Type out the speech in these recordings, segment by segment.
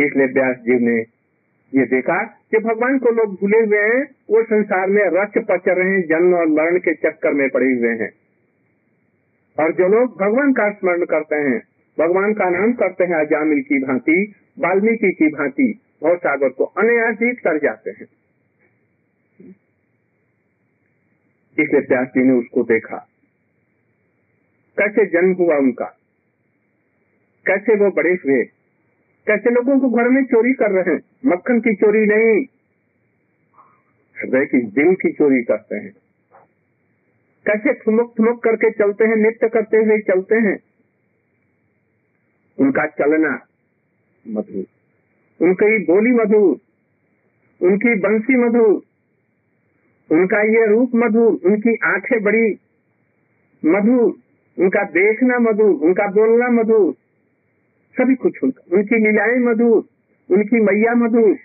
इसलिए व्यास जी ने ये देखा कि भगवान को लोग भूले हुए हैं, वो संसार में रच पच रहे हैं, जन्म और मरण के चक्कर में पड़े हुए हैं। और जो लोग भगवान का स्मरण करते हैं, भगवान का नाम करते हैं अजामिल की भांति, वाल्मीकि की भांति भव सागर को अनायासित कर जाते हैं। इसलिए प्यास जी ने उसको देखा। कैसे जन्म हुआ उनका? कैसे वो बड़े हुए? कैसे लोगों को घर में चोरी कर रहे हैं। मक्खन की चोरी नहीं। हृदय की दिल की चोरी करते हैं। कैसे ठुमक ठुमक करके चलते हैं, नृत्य करते हुए चलते हैं? उनका चलना मधुर। उनकी बोली मधुर। उनकी बंसी मधुर। उनका ये रूप मधुर। उनकी आँखें बड़ी मधुर। उनका देखना मधुर। उनका बोलना मधुर। सभी कुछ उनका उनकी लीलाएँ मधुर, उनकी मैया मधुर,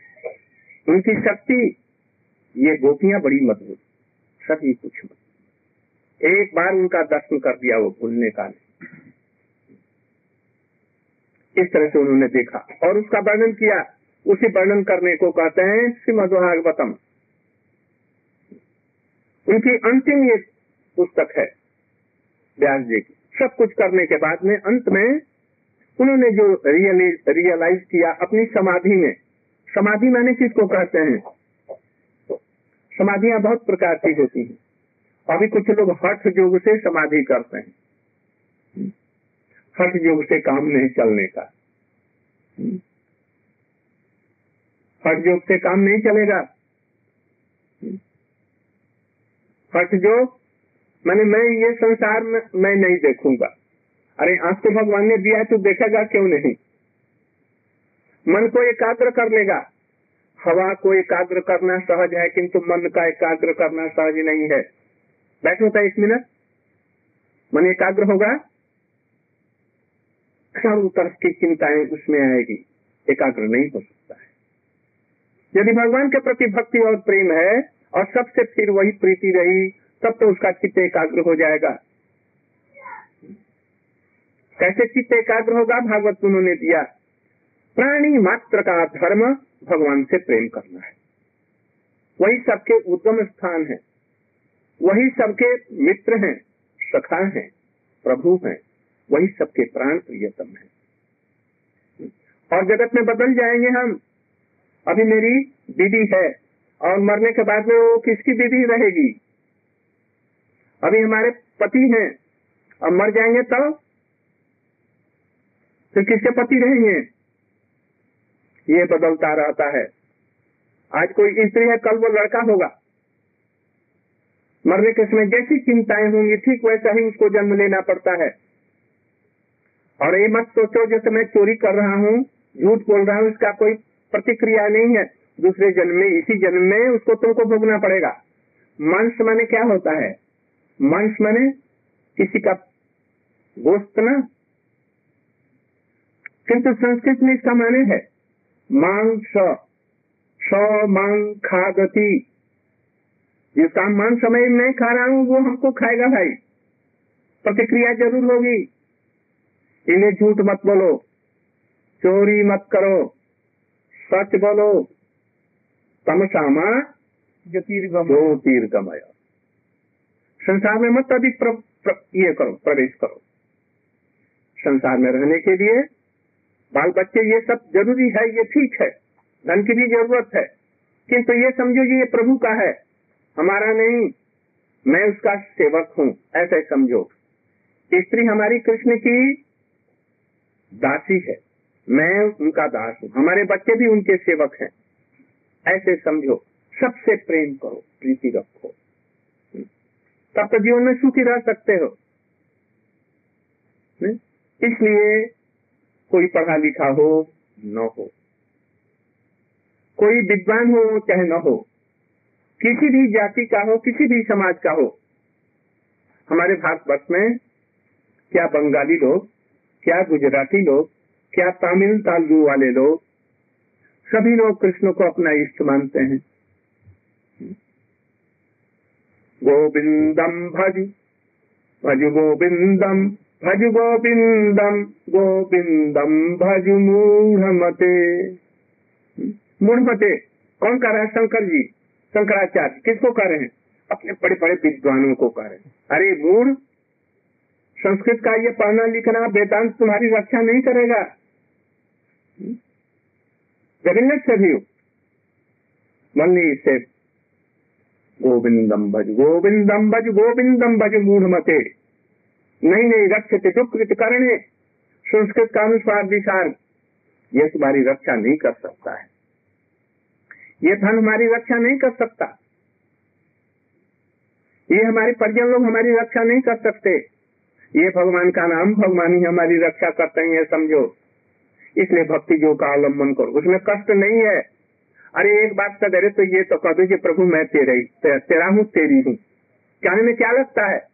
उनकी शक्ति, ये गोपियाँ बड़ी मधुर, सभी कुछ मधुर एक बार उनका दर्शन कर दिया वो भूलने का नहीं। इस तरह से उन्होंने देखा और उसका वर्णन किया। उसी वर्णन करने को कहते हैं श्री श्रीमद्भागवतम। उनकी अंतिम ये पुस्तक है व्यास जी की। सब कुछ करने के बाद में अंत में उन्होंने जो रियलाइज़ किया अपनी समाधि में। समाधि मैंने किसको कहते हैं? समाधियाँ बहुत प्रकार की होती हैं। अभी कुछ लोग हठ योग से समाधि करते हैं। हठ योग से काम नहीं चलने का। हठ योग से काम नहीं चलेगा। हठ योग मैंने मैं ये संसार में मैं नहीं देखूँगा। अरे आँख तो भगवान ने दिया है तो देखेगा क्यों नहीं? मन को एकाग्र कर लेगा। हवा को एकाग्र करना सहज है, किंतु मन का एकाग्र करना सहज नहीं है। बैठो था एक मिनट। मन एकाग्र होगा? चारों तरफ़ की चिंताएँ उसमें आएगी। एकाग्र नहीं हो सकता है। यदि भगवान के प्रति भक्ति और प्रेम है, और सबसे फिर वही प्रीति रही, तब तो उसका चित्त एकाग्र हो जाएगा। कैसे चित्त एकाग्र होगा? भागवत उन्होंने दिया, प्राणी मात्र का धर्म भगवान से प्रेम करना है। वही सबके उद्गम स्थान है, वही सबके मित्र हैं, सखा हैं, प्रभु हैं, वही सबके प्राण प्रियतम है। और जगत में बदल जाएँगे हम। अभी मेरी दीदी है और मरने के बाद में वो किसकी दीदी रहेगी? अभी हमारे पति हैं, अब मर जाएँगे तो फिर किसके पति रहेंगे? ये बदलता रहता है। आज कोई स्त्री है, कल वो लड़का होगा। मरने के समय जैसी चिंताएँ होंगी, ठीक वैसा ही उसको जन्म लेना पड़ता है। और ये मत सोचो, जैसे मैं चोरी कर रहा हूँ, झूठ बोल रहा हूँ, इसका कोई प्रतिक्रिया नहीं है। दूसरे जन्म में, इसी जन्म में उसको तुमको भोगना पड़ेगा। मांस माने क्या होता है? मांस माने किसी का गोश्त ना किंतु संस्कृत में इसका माने है। मांस स मांग खागति जिसका मांस समय मैं खा रहा हूँ वो हमको खाएगा भाई। प्रतिक्रिया ज़रूर होगी। इन्हें झूठ मत बोलो चोरी मत करो सच बोलो। तमसामा ज्योतिर्गमय। संसार में मत अधिक प्र, प्र, ये करो प्रवेश करो। संसार में रहने के लिए बाल बच्चे, ये सब ज़रूरी है, ये ठीक है। धन की भी ज़रूरत है। किंतु ये समझो ये प्रभु का है। हमारा नहीं, मैं उसका सेवक हूँ, ऐसे समझो। स्त्री हमारी कृष्ण की दासी है। मैं उनका दास हूँ। हमारे बच्चे भी उनके सेवक हैं। ऐसे समझो। सबसे प्रेम करो, प्रीति रखो। तब तो जीवन में सुखी रह सकते हो। इसलिए कोई पढ़ा लिखा हो, न हो। कोई विद्वान हो, चाहे न हो। किसी भी जाति का हो, किसी भी समाज का हो। हमारे भारतवर्ष में क्या बंगाली लोग, क्या गुजराती लोग, क्या तमिल तालु वाले लोग, सभी लोग कृष्ण को अपना इष्ट मानते हैं। गोविंदम भज भज गोविंदम। भज गोविंदम गोविंदम भज मूढ़मते। मूढ़मते, कौन कर रहा है शंकर जी? शंकराचार्य, किसको कह रहे हैं? अपने बड़े बड़े विद्वानों को कह रहे हैं। अरे मूढ़, संस्कृत का ये पढ़ना लिखना वेदांत तुम्हारी रक्षा नहीं करेगा। जगन्नाथ से भी मल्ली से, गोविंदम भज गोविंदम भज गोविंदम भज मूढ़मते। नहीं नहीं रक्षते दुकृत करने संस्कृत का अनुसार विचार, ये तुम्हारी रक्षा नहीं कर सकता है। ये धन हमारी रक्षा नहीं कर सकता। ये हमारे परिजन लोग हमारी रक्षा नहीं कर सकते। ये भगवान का नाम भगवान ही हमारी रक्षा करते हैं समझो। इसलिए भक्ति जो का अवलंबन करो, उसमें कष्ट नहीं है। अरे, एक बात का करे तो ये तो कह दो प्रभु, मैं तेरे, तेरा हूँ, तेरी हूँ। कहने में क्या लगता है?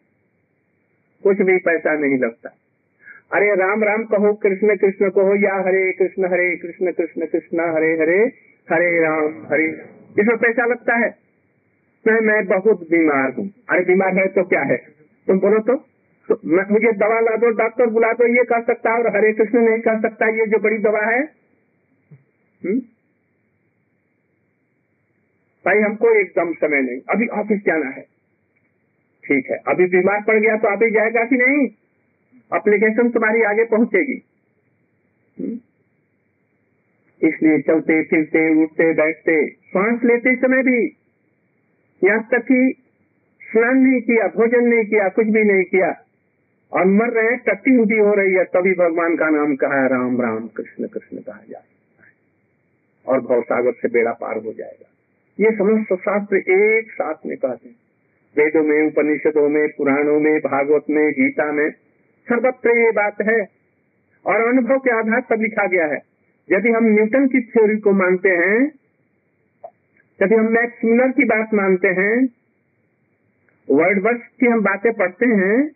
कुछ भी पैसा नहीं लगता। अरे राम राम कहो कृष्ण कृष्ण कहो या हरे कृष्ण हरे कृष्ण कृष्ण कृष्ण हरे हरे हरे राम हरे इसमें पैसा लगता है। मैं मैं बहुत बीमार हूँ। अरे बीमार है तो क्या है? तुम बोलो तो, तो मुझे दवा ला दो डॉक्टर बुला दो ये कह सकता है और हरे कृष्ण नहीं कर सकता ये जो बड़ी दवा है हुँ? हम्म? भाई हमको एकदम समय नहीं। अभी ऑफ़िस जाना है। ठीक है। अभी बीमार पड़ गया तो अभी जाएगा कि नहीं? अप्लीकेशन तुम्हारी आगे पहुंचेगी। हम्म? इसलिए चलते, फिरते, उठते, बैठते, श्वास लेते समय भी यहाँ तक कि स्नान नहीं किया, भोजन नहीं किया, कुछ भी नहीं किया, और मर रहे टट्टी उठी हो रही है, तभी भगवान का नाम कहा है राम राम, कृष्ण कृष्ण कहा जा सकता है। और भवसागर से बेड़ा पार हो जाएगा। ये समस्त शास्त्र एक साथ में कहते हैं। वेदों में, उपनिषदों में, पुराणों में, भागवत में, गीता में, सर्वत्र ये बात है। और अनुभव के आधार पर लिखा गया है। यदि हम न्यूटन की थ्योरी को मानते हैं, यदि हम मैक्स मिलर की बात मानते हैं वर्ल्ड वर्ष की हम बातें पढ़ते हैं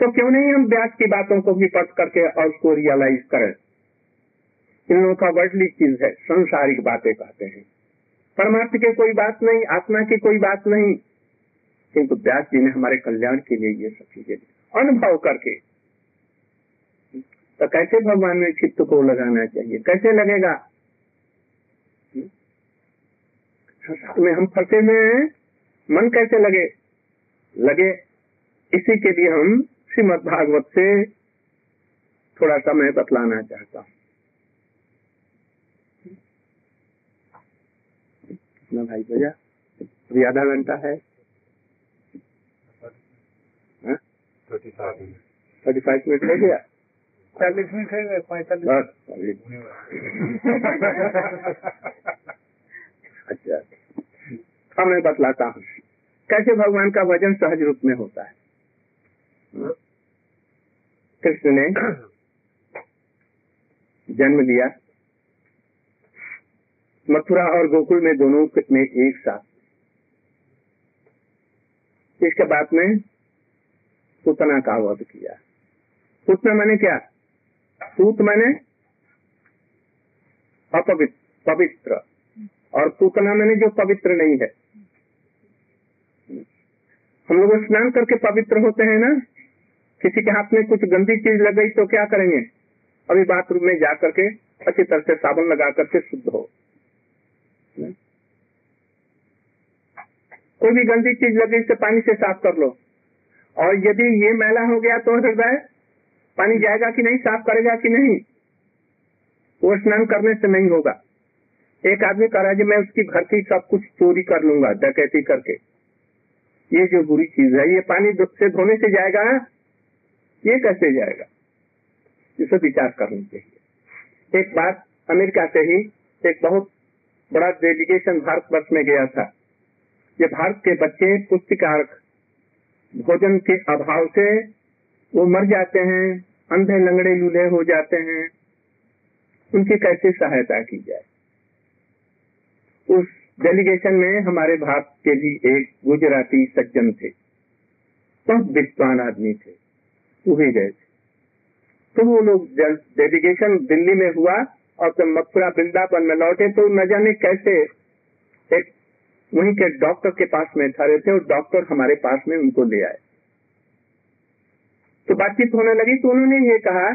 तो क्यों नहीं हम व्यास की बातों को भी पढ़ करके और उसको रियलाइज़ करें? इन लोगों का वर्डली चीज़ है, संसारिक बातें कहते हैं। परमार्थ की कोई बात नहीं, आत्मा की कोई बात नहीं। किंतु व्यास जी ने हमारे कल्याण के लिए ये सब चीज़ें अनुभव करके। तो कैसे भगवान में चित्त को लगाना चाहिए? कैसे लगेगा? संसार में हम फंसे में मन कैसे लगे? लगे। इसी के लिए हम श्रीमद भागवत से थोड़ा सा मैं बतलाना चाहता हूँ। भाई भैया, अभी आधा घंटा है। थर्टी फाइव मिनट हो गया चालीस मिनट है पैंतालीस? अच्छा। अब मैं बतलाता हूँ। कैसे भगवान का वज़न सहज रूप में होता है? कृष्ण ने जन्म लिया। मथुरा और गोकुल में दोनों में एक साथ? इसके बाद में पूतना का वध किया। सूतना मैंने क्या? सूत मैंने अपवित्र, पवित्र। और सूतना मैंने जो पवित्र नहीं है। हम लोग स्नान करके पवित्र होते हैं ना? किसी के हाथ में कुछ गंदी चीज़ लग गई तो क्या करेंगे? अभी बाथरूम में जा करके अच्छी तरह से साबुन लगा करके शुद्ध हो। कोई भी गंदी चीज़ लगी से पानी से साफ़ कर लो। और यदि ये मैला हो गया तो हृदय पानी जाएगा कि नहीं, साफ़ करेगा कि नहीं? वो स्नान करने से नहीं होगा। एक आदमी कह रहा है मैं उसकी घर की सब कुछ चोरी कर लूँगा, डकैती करके। ये जो बुरी चीज़ है, ये पानी से धोने से जाएगा, ये कैसे जाएगा? इसे विचार करना चाहिए एक बात अमेरिका से ही एक बहुत बड़ा डेलीगेशन भारतवर्ष में गया था। ये भारत के बच्चे पुस्तिकार भोजन के अभाव से वो मर जाते हैं, अंधे लंगड़े लूले हो जाते हैं। उनकी कैसे सहायता की जाए? उस डेलीगेशन में हमारे भारत के भी एक गुजराती सज्जन थे। बहुत विद्वान आदमी थे। वो ही गए थे। तो वो लोग डेलीगेशन दिल्ली में हुआ और जब मथुरा वृंदावन में लौटे तो न जाने कैसे एक वहीं के डॉक्टर के पास में ठहरे थे और डॉक्टर हमारे पास में उनको ले आए। तो बातचीत होने लगी तो उन्होंने ये कहा,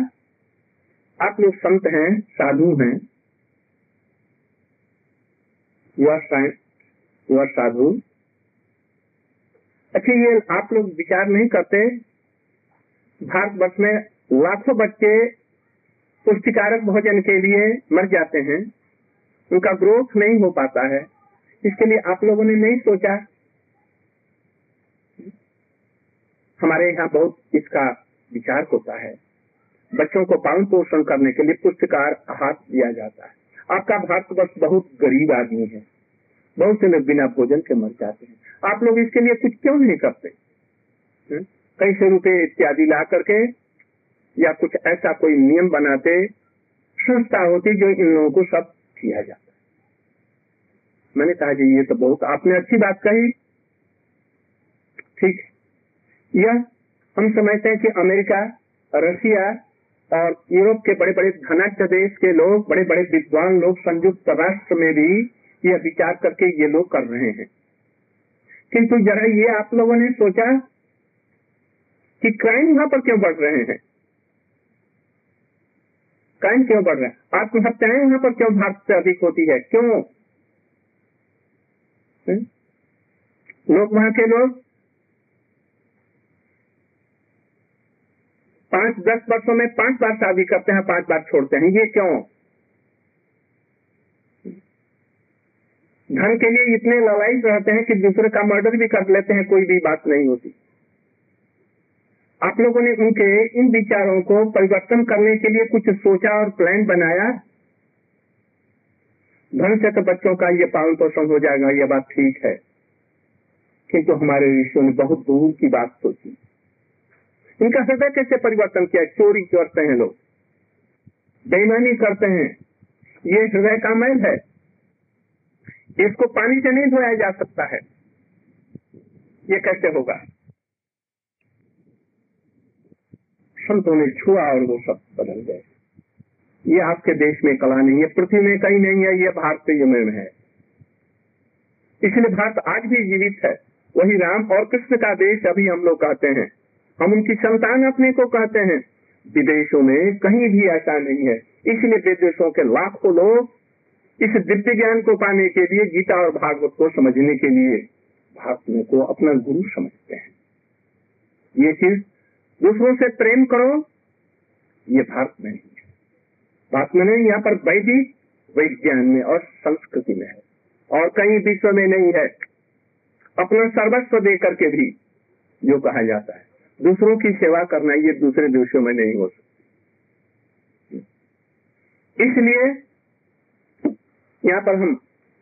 आप लोग संत हैं, साधु हैं। आर साधु। अच्छा ये आप लोग विचार नहीं करते? भारतवर्ष में लाखों बच्चे पुष्टिकारक भोजन के लिए मर जाते हैं। उनका ग्रोथ नहीं हो पाता है। इसके लिए आप लोगों ने नहीं सोचा। हमारे यहाँ बहुत इसका विचार होता है। बच्चों को पालन पोषण करने के लिए पुष्टिकार हाथ दिया जाता है। आपका भारतवर्ष बहुत गरीब आदमी है। बहुत से लोग बिना भोजन के मर जाते हैं। आप लोग इसके लिए कुछ क्यों नहीं करते? कई से रुपए इत्यादि ला करके या कुछ ऐसा कोई नियम बनाते, संस्था होती जो इन लोगों को सब किया जाता मैंने कहा जी ये तो बहुत, आपने अच्छी बात कही। ठीक। यह हम समझते हैं कि अमेरिका, रशिया और यूरोप के बड़े बड़े धनाढ़ देश के लोग बड़े बड़े विद्वान लोग, संयुक्त राष्ट्र में भी यह विचार करके ये लोग कर रहे हैं। किंतु जरा ये आप लोगों ने सोचा कि क्राइम वहाँ पर क्यों बढ़ रहे हैं? क्राइम क्यों बढ़ रहा है? आत्महत्याएँ वहाँ पर क्यों भारत से अधिक होती है? क्यों? लोग वहाँ के लोग? पाँच, दस वर्षों में पाँच बार शादी करते हैं, पाँच बार छोड़ते हैं। ये क्यों? धन के लिए इतने लड़ाई रहते हैं कि दूसरे का मर्डर भी कर लेते हैं, कोई भी बात नहीं होती। आप लोगों ने उनके, इन विचारों को परिवर्तन करने के लिए कुछ सोचा और प्लान बनाया। धन से तो बच्चों का ये पालन पोषण हो जाएगा, ये बात ठीक है। किंतु हमारे ऋषियों ने बहुत दूर की बात सोची। इनका हृदय कैसे परिवर्तन किया? चोरी करते हैं लोग। बेईमानी करते हैं। ये हृदय का मैल है। इसको पानी से नहीं धोया जा सकता है। ये कैसे होगा? संतों ने छुआ और वो सब बदल गए। ये आपके देश में कला नहीं है, पृथ्वी में कहीं नहीं है, ये भारतीय में है। इसलिए भारत आज भी जीवित है। वही राम और कृष्ण का देश अभी हम लोग कहते हैं। हम उनकी संतान अपने को कहते हैं। विदेशों में कहीं भी ऐसा नहीं है। इसलिए विदेशों के लाखों लोग इस दिव्य ज्ञान को पाने के लिए गीता और भागवत को समझने के लिए भारत को अपना गुरु समझते हैं। ये चीज़ दूसरों से प्रेम करो, ये भारत में नहीं है भारत में नहीं यहाँ पर वैदिक विज्ञान में और संस्कृति में है, और कहीं विश्व में नहीं है। अपना सर्वस्व दे करके भी जो कहा जाता है, दूसरों की सेवा करना ये दूसरे देशों में नहीं हो सकती। इसलिए यहाँ पर हम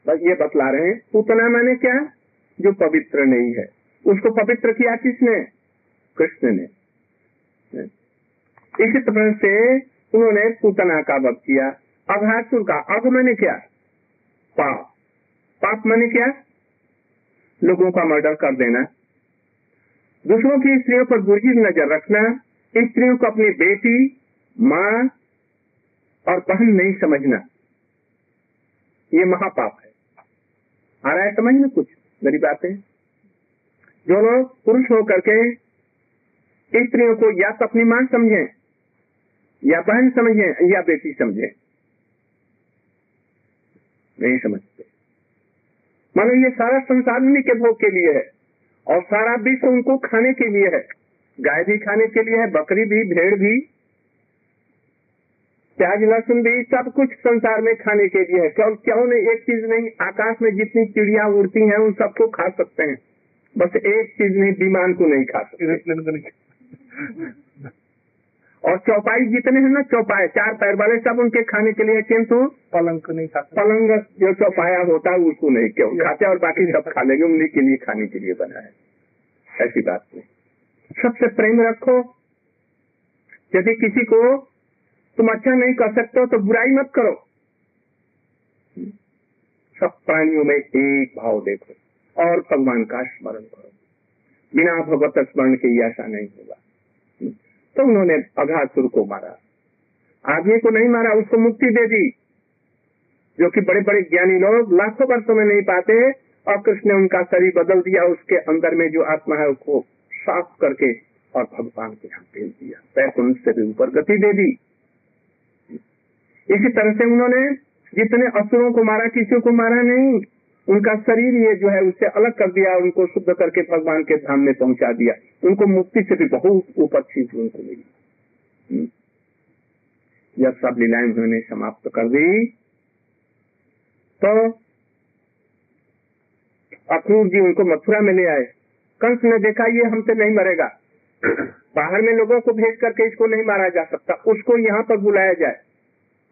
ये बतला रहे हैं, पूतना माने क्या? जो पवित्र नहीं है। उसको पवित्र किया किसने? कृष्ण ने। इसी तरह से उन्होंने पूतना का वध किया। अघासुर का अघ मैंने क्या? पाप। पाप मैंने क्या? लोगों का मर्डर कर देना। दूसरों की स्त्रियों पर बुरी नज़र रखना। स्त्रियों को अपनी बेटी, माँ और बहन नहीं समझना। ये महापाप है। आ रहा है समझ में कुछ? मेरी बातें। जो लोग पुरुष होकर के स्त्रियों को या तो अपनी माँ समझे या बहन समझे, या बेटी समझे। नहीं समझते। मानो ये सारा संसार उन्हीं के भोग के लिए है, और सारा विश्व उनको खाने के लिए है। गाय भी खाने के लिए है, बकरी भी, भेड़ भी, प्याज, लहसुन भी, सब कुछ संसार में खाने के लिए है। क्यों क्यों नहीं, एक चीज़ नहीं, आकाश में जितनी चिड़िया उड़ती हैं, उन सबको खा सकते हैं। बस एक चीज़ नहीं विमान को नहीं खा सकते। और चौपाई जितने हैं ना चौपाए चार पैर वाले सब उनके खाने के लिए किंतु पलंग को नहीं खाता। पलंग जो चौपाया होता है उसको नहीं क्यों खाते और बाकी सब खा लेंगे उन्हीं के लिए खाने के लिए बना है ऐसी बात नहीं। सबसे प्रेम रखो। यदि किसी को तुम अच्छा नहीं कर सकते हो तो बुराई मत करो। सब प्राणियों में एक भाव देखो और भगवान का स्मरण करो। बिना भगवत स्मरण के ऐसा नहीं होगा। तो उन्होंने अघासुर को मारा। आदमी को नहीं मारा, उसको मुक्ति दे दी। जो कि बड़े बड़े ज्ञानी लोग लाखों वर्षों में नहीं पाते और कृष्ण ने उनका शरीर बदल दिया, उसके अंदर में जो आत्मा है, उसको साफ़ करके और भगवान के यहाँ भेज दिया। पैकुंठ से भी ऊपर गति दे दी। इसी तरह से उन्होंने जितने असुरों को मारा, किसी को मारा नहीं। उनका शरीर ये जो है उससे अलग कर दिया, उनको शुद्ध करके भगवान के धाम में पहुँचा दिया। उनको मुक्ति से भी बहुत ऊपर चीज़ उनको मिली। हम्म। जब सब लीलाएँ उन्होंने समाप्त कर दी। तो अक्रूर जी उनको मथुरा में ले आए। कंस ने देखा, ये हमसे नहीं मरेगा। बाहर में लोगों को भेज करके इसको नहीं मारा जा सकता। उसको यहाँ पर बुलाया जाए।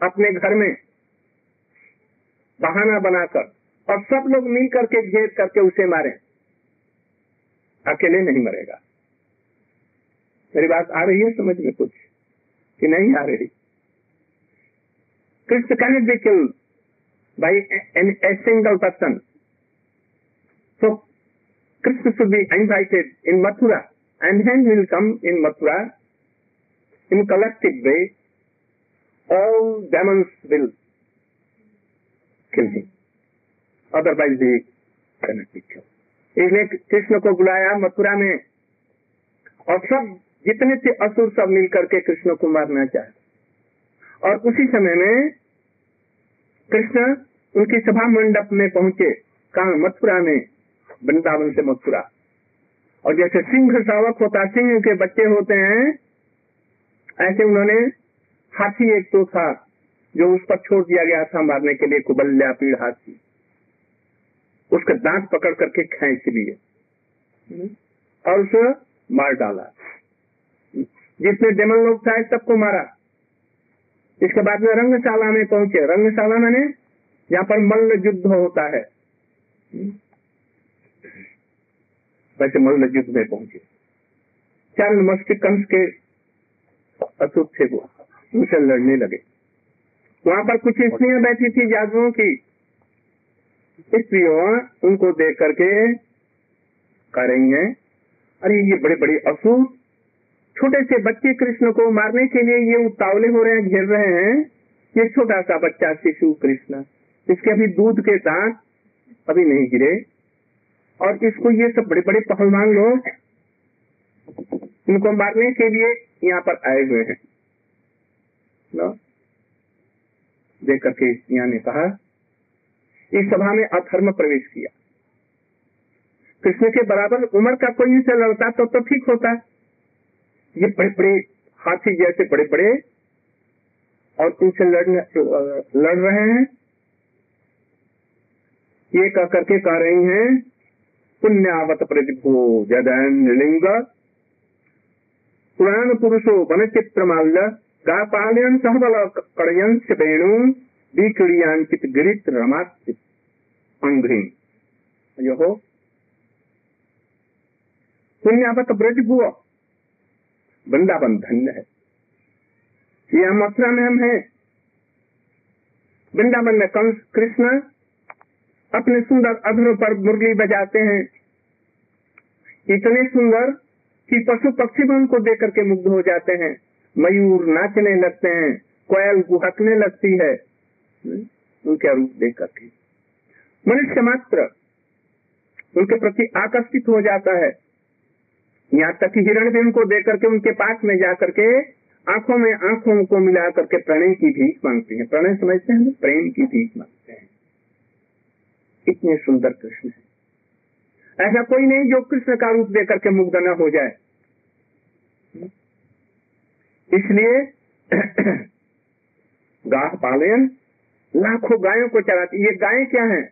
अपने घर में बहाना बनाकर। और सब लोग मिल करके घेर करके उसे मारे। अकेले नहीं मरेगा। मेरी बात आ रही है, समझ में कुछ कि नहीं आ रही? Krishna can be killed by a single person. So Krishna should be invited in Mathura, and hand will come in Mathura in collective way. all demons will kill him. They cannot इसलिए कृष्ण को बुलाया, मथुरा में। और सब, जितने थे असुर सब मिलकर के कृष्ण को मारना चाहे। और उसी समय में कृष्ण उनकी सभा मंडप में पहुँचे, कहा? मथुरा में, वृंदावन से मथुरा। और जैसे सिंह सावक होता, सिंह के बच्चे होते हैं, ऐसे उन्होंने हाथी एक तो था, जो उस पर छोड़ दिया गया था मारने के लिए कुबल्या पीड़ हाथी उसका दांत पकड़ करके खींच लिए और उसे मार डाला। जितने डेमन लोग था सबको मारा। इसके बाद में रंगशाला में पहुँचे। रंगशाला मैंने यहाँ पर मल्ल युद्ध होता है। वैसे मल्ल युद्ध में पहुँचे। चार मस्ती कंस के अतुट थे वो। उनसे लड़ने लगे। वहाँ पर कुछ स्त्रियाँ बैठी थी जादुओं की। स्त्रियों उनको देख करके कह रही हैं अरे ये बड़े बड़े असुर छोटे से बच्चे कृष्ण को मारने के लिए ये उतावले हो रहे हैं, घेर रहे हैं। ये छोटा सा बच्चा शिशु कृष्ण। इसके अभी दूध के दांत अभी नहीं गिरे। और इसको ये सब बड़े बड़े पहलवान लोग इनको मारने के लिए यहाँ पर आए हुए हैं। देख करके यहाँ ने कहा इस सभा में अधर्म प्रवेश किया। कृष्ण के बराबर उम्र का कोई से लड़ता तो तो ठीक होता। ये बड़े बड़े हाथी जैसे बड़े बड़े और तुमसे लड़ने, लड़ रहे हैं। ये कह करके कह रही हैं, पुण्यावत प्रतिभो जदन लिंग पुराण पुरुषो वन चित्रमाल्य गापालयन सहबल कड़यंश वेणु। विक्रियांकित गिरित रमाचित अंग्री यो पुण्यावत ब्रज भुआ वृंदावन धन्य है। यह मथुरा में हम हैं। वृंदावन में कंस कृष्ण अपने सुंदर अधरों पर मुरली बजाते हैं। इतने सुंदर कि पशु पक्षी भी उनको देख करके मुग्ध हो जाते हैं। मयूर नाचने लगते हैं। कोयल गुहकने लगती है। उनका रूप देख करके। मनुष्य मात्र उनके प्रति आकर्षित हो जाता है। यहाँ तक कि हिरण भी उनको देख करके, उनके पास में जा करके आँखों में, आँखों को मिला करके प्रणय की भीख मांगते हैं। प्रणय समझते हैं, प्रेम की भीख मांगते हैं। इतने सुंदर कृष्ण है। ऐसा कोई नहीं जो कृष्ण का रूप देकर के मुग्ध न हो जाए। इसलिए गाह पालन लाखों गायों को चलाती ये गायें क्या हैं?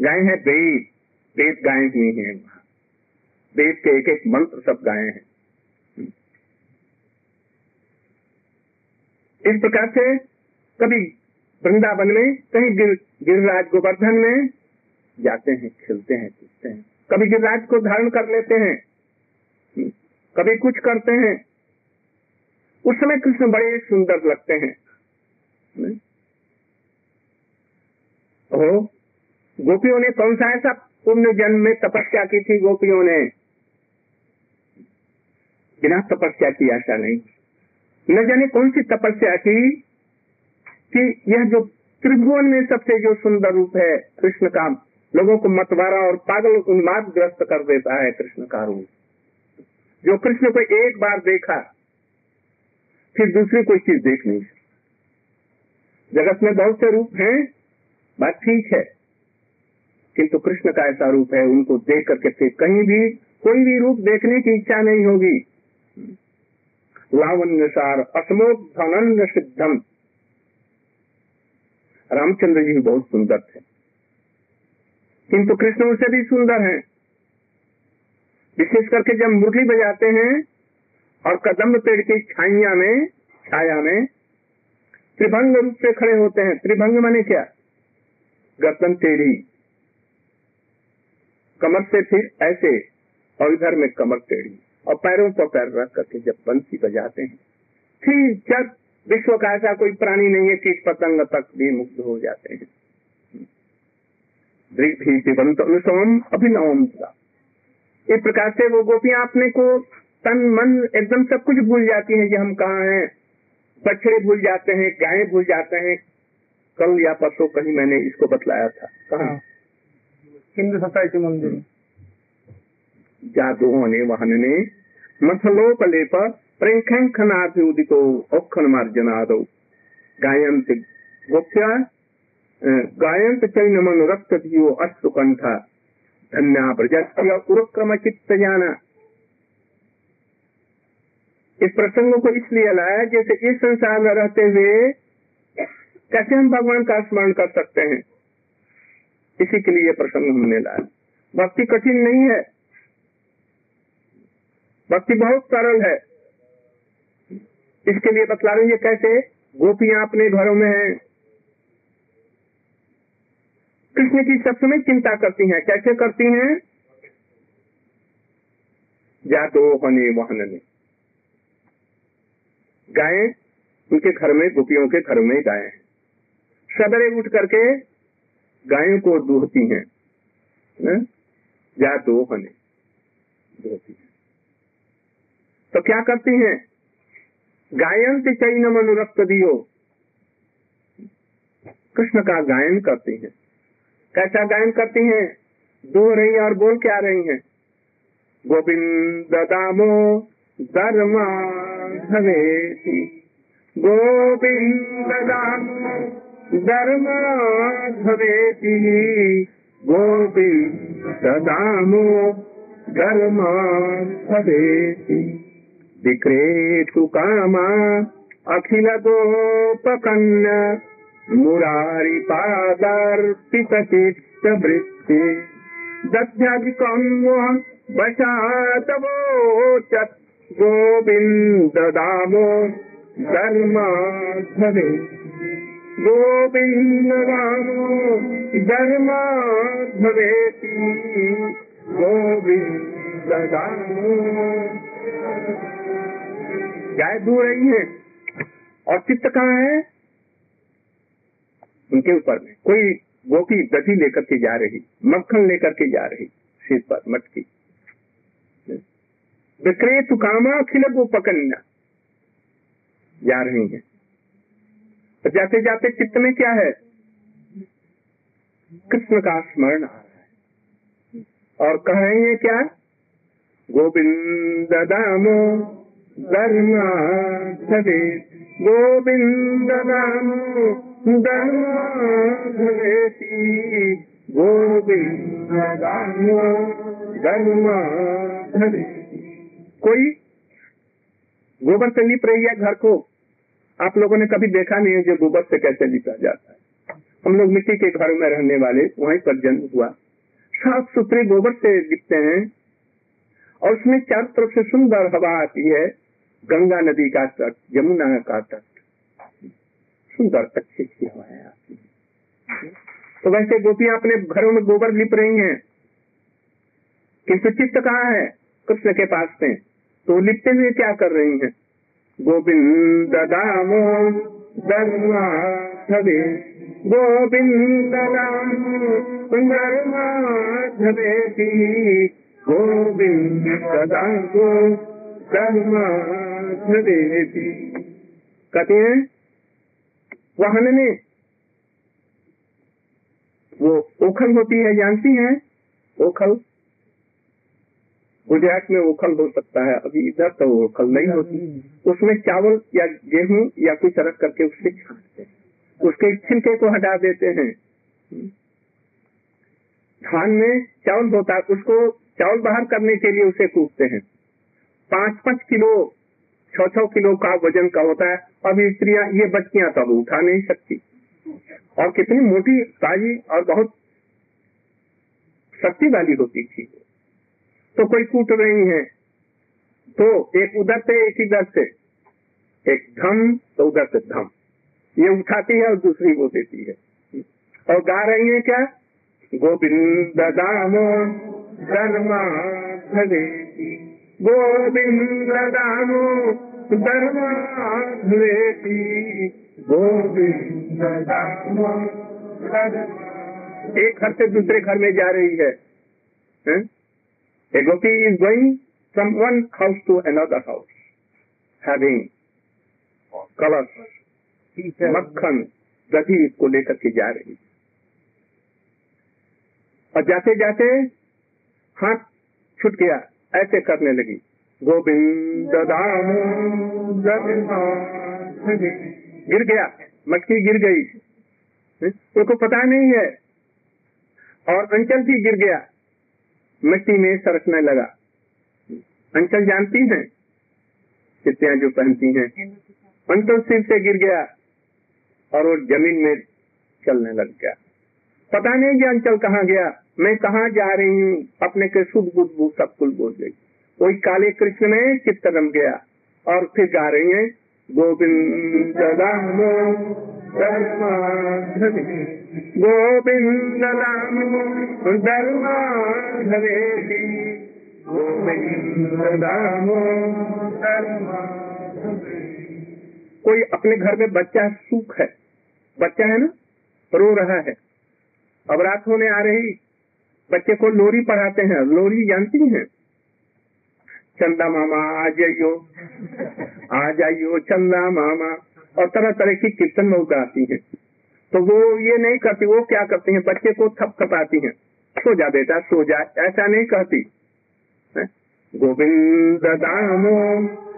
गाय है वेद वेद गायें ही हैं वेद के एक एक मंत्र सब गायें हैं। इस प्रकार से कभी वृंदावन में कहीं गिर, गिरिराज गोवर्धन में जाते हैं खेलते हैं कूदते हैं। कभी गिरिराज को धारण कर लेते हैं। कभी कुछ करते हैं। उस समय कृष्ण बड़े सुंदर लगते हैं। गोपियों ने कौन सा ऐसा पुण्य जन्म में तपस्या की थी गोपियों ने? बिना तपस्या की ऐसा नहीं। न जाने कौन सी तपस्या की कि यह जो त्रिभुवन में सबसे जो सुंदर रूप है कृष्ण का, लोगों को मतवारा और पागल उन्माद ग्रस्त कर देता है कृष्ण का रूप। जो कृष्ण को एक बार देखा, फिर दूसरी कोई चीज़ देख नहीं जगत में बहुत से रूप हैं। बात ठीक है। किंतु कृष्ण का ऐसा रूप है, उनको देख करके फिर कहीं भी, कोई भी रूप देखने की इच्छा नहीं होगी। लावण्य सार असमोधनन्य सिद्धम। रामचंद्र जी बहुत सुंदर थे। किंतु कृष्ण उनसे भी सुंदर हैं। विशेष करके जब मुरली बजाते हैं और कदम पेड़ की छाइया में, छाया में त्रिभंग रूप से खड़े होते हैं। त्रिभंग माने क्या? गर्दन टेढ़ी। कमर से फिर ऐसे, और इधर में कमर टेढ़ी। और पैरों पर पैर रख करके जब बंसी बजाते हैं, फिर जब विश्व का ऐसा कोई प्राणी नहीं है कीट पतंग तक भी मुक्त हो जाते हैं। अभिनवम इस प्रकार से वो गोपियाँ अपने को तन, मन, एकदम सब कुछ भूल जाती हैं कि हम कहाँ हैं। बछड़े भूल जाते हैं गायें भूल जाते हैं। कल या परसों कहीं मैंने इसको बतलाया था। कहा? हिंदू सोसाइटी मंदिर जादू होने वाहनने मसलोपलेप प्रेखनाभिउदितो औखन मार्जनादो गायंत गोप्या गायंत रक्त धियो अस्तु कंठा धन्या प्रजात्य उरक्रम चित्त जाना इस प्रसंग को इसलिए लाया जैसे इस संसार में रहते हुए कैसे हम भगवान का स्मरण कर सकते हैं? इसी के लिए प्रसंग हमने लाया। भक्ति कठिन नहीं है। भक्ति बहुत सरल है। इसके लिए बतला रही है कैसे? गोपियाँ अपने घरों में हैं। कृष्ण की सब समय चिंता करती हैं। कैसे करती हैं? जातो हने वहन गाय उनके घर में, गोपियों के घर में गाय सवेरे उठ करके गायों को दूहती हैं जातो हने दूहती हैं। तो क्या करती हैं? गायन से चैनम अनुरक्त दियो। कृष्ण का गायन करती हैं। कैसा गायन करती हैं? दो रही और बोल क्या रही हैं? गोविंद दामो धर्मा धवेति गोविंद दामो धर्मा धवेति गोविंद दामो धर्मा धवेति विक्रेतु कामा अखिल गोपकन्या मुरारी पादार्पित चित्त वृत्ति दध्याधिकम गोविंद दामो धर्माधवे गोविंद दामो धर्माधवेति गोविंद दामो गाय दू रही है। और चित्त कहाँ है? उनके ऊपर में। कोई गोपी दधी लेकर के जा रही, मक्खन लेकर के जा रही, सिर पर, मटकी। विक्रेतु कामा अखिल गोपकन्या जा रही है तो जाते जाते चित्त में क्या है? कृष्ण का स्मरण आ रहा है। और कह रहे हैं क्या? गोविंद दामो धर्माधवे गोविंद दामो धर्माधवेति गोविंद दामो धर्माधवेति कोई गोबर से लिप रही है घर को, आप लोगों ने कभी देखा नहीं है जो गोबर से कैसे लिपा जाता है। हम लोग मिट्टी के घरों में रहने वाले, वहीं पर जन्म हुआ। साफ़ सुथरे गोबर से लिपते हैं और उसमें चारों तरफ़ से सुंदर हवा आती है, गंगा नदी का तट, यमुना का तट। सुंदर अच्छी अच्छी हवाएँ आती है। तो वैसे गोपियाँ अपने घरों में गोबर लिप रही हैं। किंतु चित्त कहाँ है? कृष्ण के पास में। तो लिपते हुए क्या कर रही हैं? गोविंद दामो धर्माधवे गोविंद दामो धर्माधवेति गोविंद दामो धर्माधवेति कहते हैं, वाहन ने वो ओखल होती है, जानती हैं? ओखल? गुजरात में ओखल हो सकता है अभी इधर तो ओखल नहीं होती। उसमें चावल या गेहूँ या कुछ रख करके उससे छाटते हैं उसके छिलके को हटा देते हैं। धान में चावल होता है उसको चावल बाहर करने के लिए उसे कूटते हैं। पाँच पाँच किलो छह छह किलो का वज़न का होता है। अभी स्त्रियाँ ये बच्चियाँ तो अब उठा नहीं सकती। और कितनी मोटी ताजी और बहुत शक्ति वाली होती थी। तो कोई कूट रही है। तो एक उधर से एक इधर से। एक धम तो उधर से धम। ये उठाती है और दूसरी वो देती है। और गा रही है क्या? गोविंद दामो धर्मा धरेती गोविंद दामो धर्मा धरेती गोविंद दामो एक घर से दूसरे घर में जा रही है, है? A gopi is going from one house to another house, having colors, मक्खन दही को लेकर के जा रही और जाते जाते हाथ छूट गया ऐसे करने लगी। गोविंद गिर गया मटकी गिर गई। उनको पता नहीं है। और अंचल भी गिर गया। मिट्टी में सरकने लगा। अंचल जानती हैं चित्तियाँ जो पहनती हैं। अंचल सिर से गिर गया और वो ज़मीन में चलने लग गया। पता नहीं कि अंचल कहाँ गया। मैं कहाँ जा रही हूँ? अपने के शुभ बुद्ध सब कुल बोल गई वही काले कृष्ण में चित्त गया और फिर गा रही है। गोविंद गोविंद रामो रामो कोई अपने घर में बच्चा सुख है? बच्चा है ना? रो रहा है। अब रात होने आ रही। बच्चे को लोरी पढ़ाते हैं। लोरी जानती हैं। चंदा मामा आ जाइयो। आ जाइयो चंदा मामा। और तरह तरह की कीर्तन में गाती है। तो वो ये नहीं करती वो क्या करती हैं? बच्चे को थप थपाती हैं। सो जा बेटा सो जा ऐसा नहीं कहती। गोविंद दामो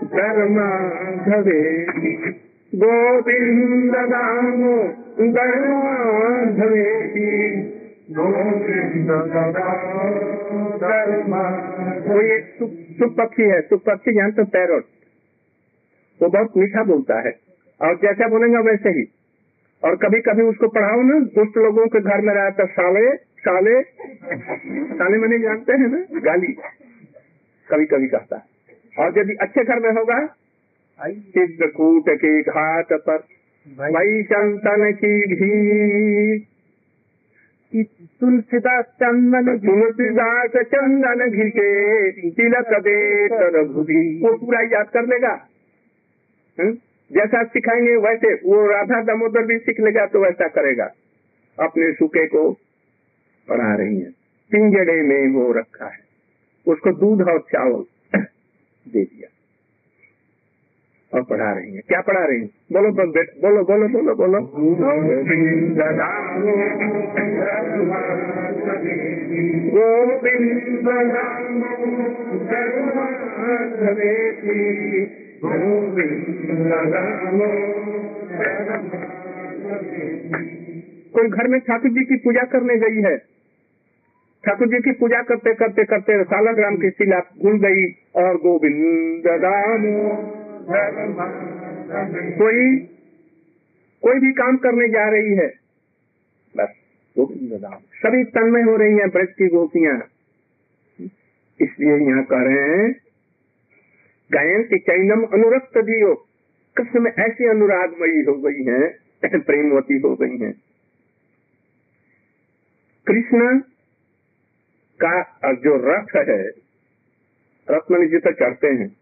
धर्मा गोविंद दामो धर्मा गोविंद वो ये सुख पक्षी है सुख पक्षी जानते पैरोट वो बहुत मीठा बोलता है। और जैसा बोलेंगे वैसे ही। और कभी कभी उसको पढ़ाओ ना दुष्ट लोगों के घर में रहता साले साले साले मैंने जानते हैं ना गाली। कभी कभी कहता है। और यदि अच्छे घर में होगा चित्रकूट के घाट पर भाई चंदन की भी। तुलसीदास चंदन तुलसीदास चंदन घिके तिलक दे वो पूरा याद कर लेगा। हुँ? जैसा सिखाएँगे वैसे वो राधा दामोदर भी सीख लेगा तो वैसा करेगा अपने सुखे को पढ़ा रही है पिंजड़े में वो रखा है उसको दूध और चावल दे दिया और पढ़ा रही है क्या पढ़ा रही है बोलो बोलो बोलो बोलो बोलो गोविंद कोई घर में ठाकुर जी की पूजा करने गई है? ठाकुर जी की पूजा करते करते करते सालन राम की शिला भूल गई और गोविंद राम। कोई कोई भी काम करने जा रही है? बस, गोविंद राम। सभी तन्मय हो रही हैं, ब्रज की गोपियाँ। इसलिए यहाँ कह रहे हैं गायन की चैनम अनुरक्त दियो कृष्ण में ऐसी अनुरागमयी हो गई है, प्रेमवती हो गई है। कृष्ण का जो रथ है, रथ मन जितना चढ़ते हैं,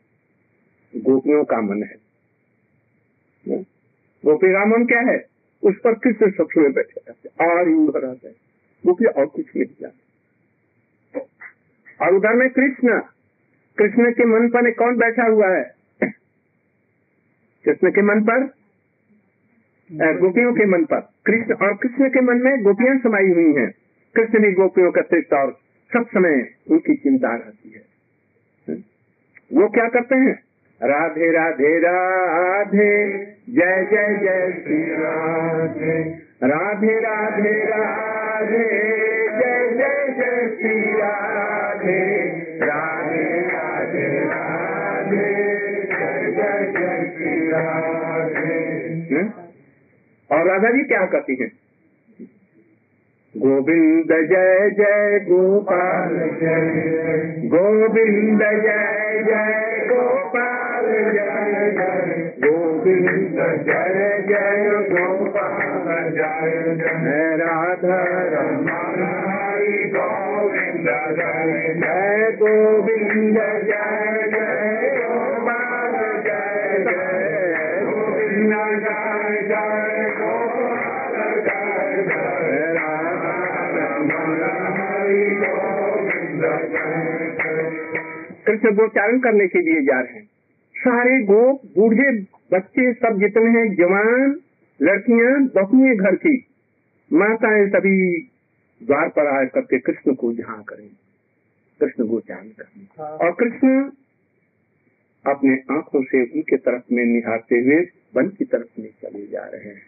गोपियों का मन है। गोपी का मन क्या है? उस पर कृष्ण सबसे बैठे रहते और उधर रहते हैं गोपी और कुछ नहीं जाते और उधर में कृष्ण कृष्ण के मन पर कौन बैठा हुआ है? कृष्ण के मन पर? गोपियों के मन पर। कृष्ण और कृष्ण के मन में गोपियाँ समाई हुई हैं। कृष्ण भी गोपियों का चित्त और सब समय उनकी चिंता रहती है? वो क्या करते हैं? राधे राधे राधे, जय जय जय, श्री राधे। राधे राधे राधे, जय जय जय, श्री राधे। राधे हम्म? और राधा जी क्या कहती हैं? गोविंद जय जय गोपाल। जय गोविंद जय जय गोपाल, जय जय। गोविंद जय जय गोपाल, जय जय। राधा हरि जय गोविंद जय कृष्ण गोचारण करने के लिए जा रहे हैं। सारे गोप, बूढ़े बच्चे सब जितने हैं, जवान, लड़कियाँ बहुएँ घर की, माताएँ सभी द्वार पर आ करके कृष्ण को जहाँ करें। कृष्ण गोचारण करें। और कृष्ण अपने आँखों से उनके तरफ़ में निहारते हुए वन की तरफ़ में चले जा रहे हैं।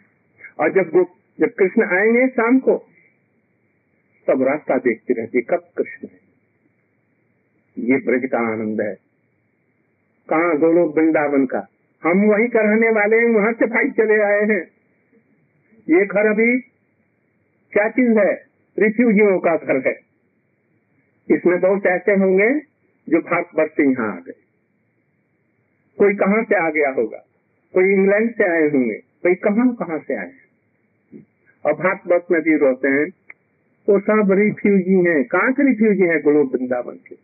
और जब वो जब कृष्ण आएँगे शाम को, तब रास्ता देखते रहते कब कृष्ण है। ये ब्रज का आनंद है। कहा गोलोक वृंदावन का? हम वहीं का रहने वाले हैं, वहाँ से भाई चले आए हैं। ये घर अभी क्या चीज़ है? रिफ्यूजियों का घर है। इसमें बहुत ऐसे होंगे जो भारतवर्ष से यहाँ आ गए। कोई कहाँ से आ गया होगा? कोई इंग्लैंड से आए होंगे? कोई कहाँ कहाँ से आए हैं? और भारतवर्ष में भी रहते हैं। वो सब रिफ्यूजी हैं कहाँ के रिफ्यूजी हैं गोलोक वृंदावन के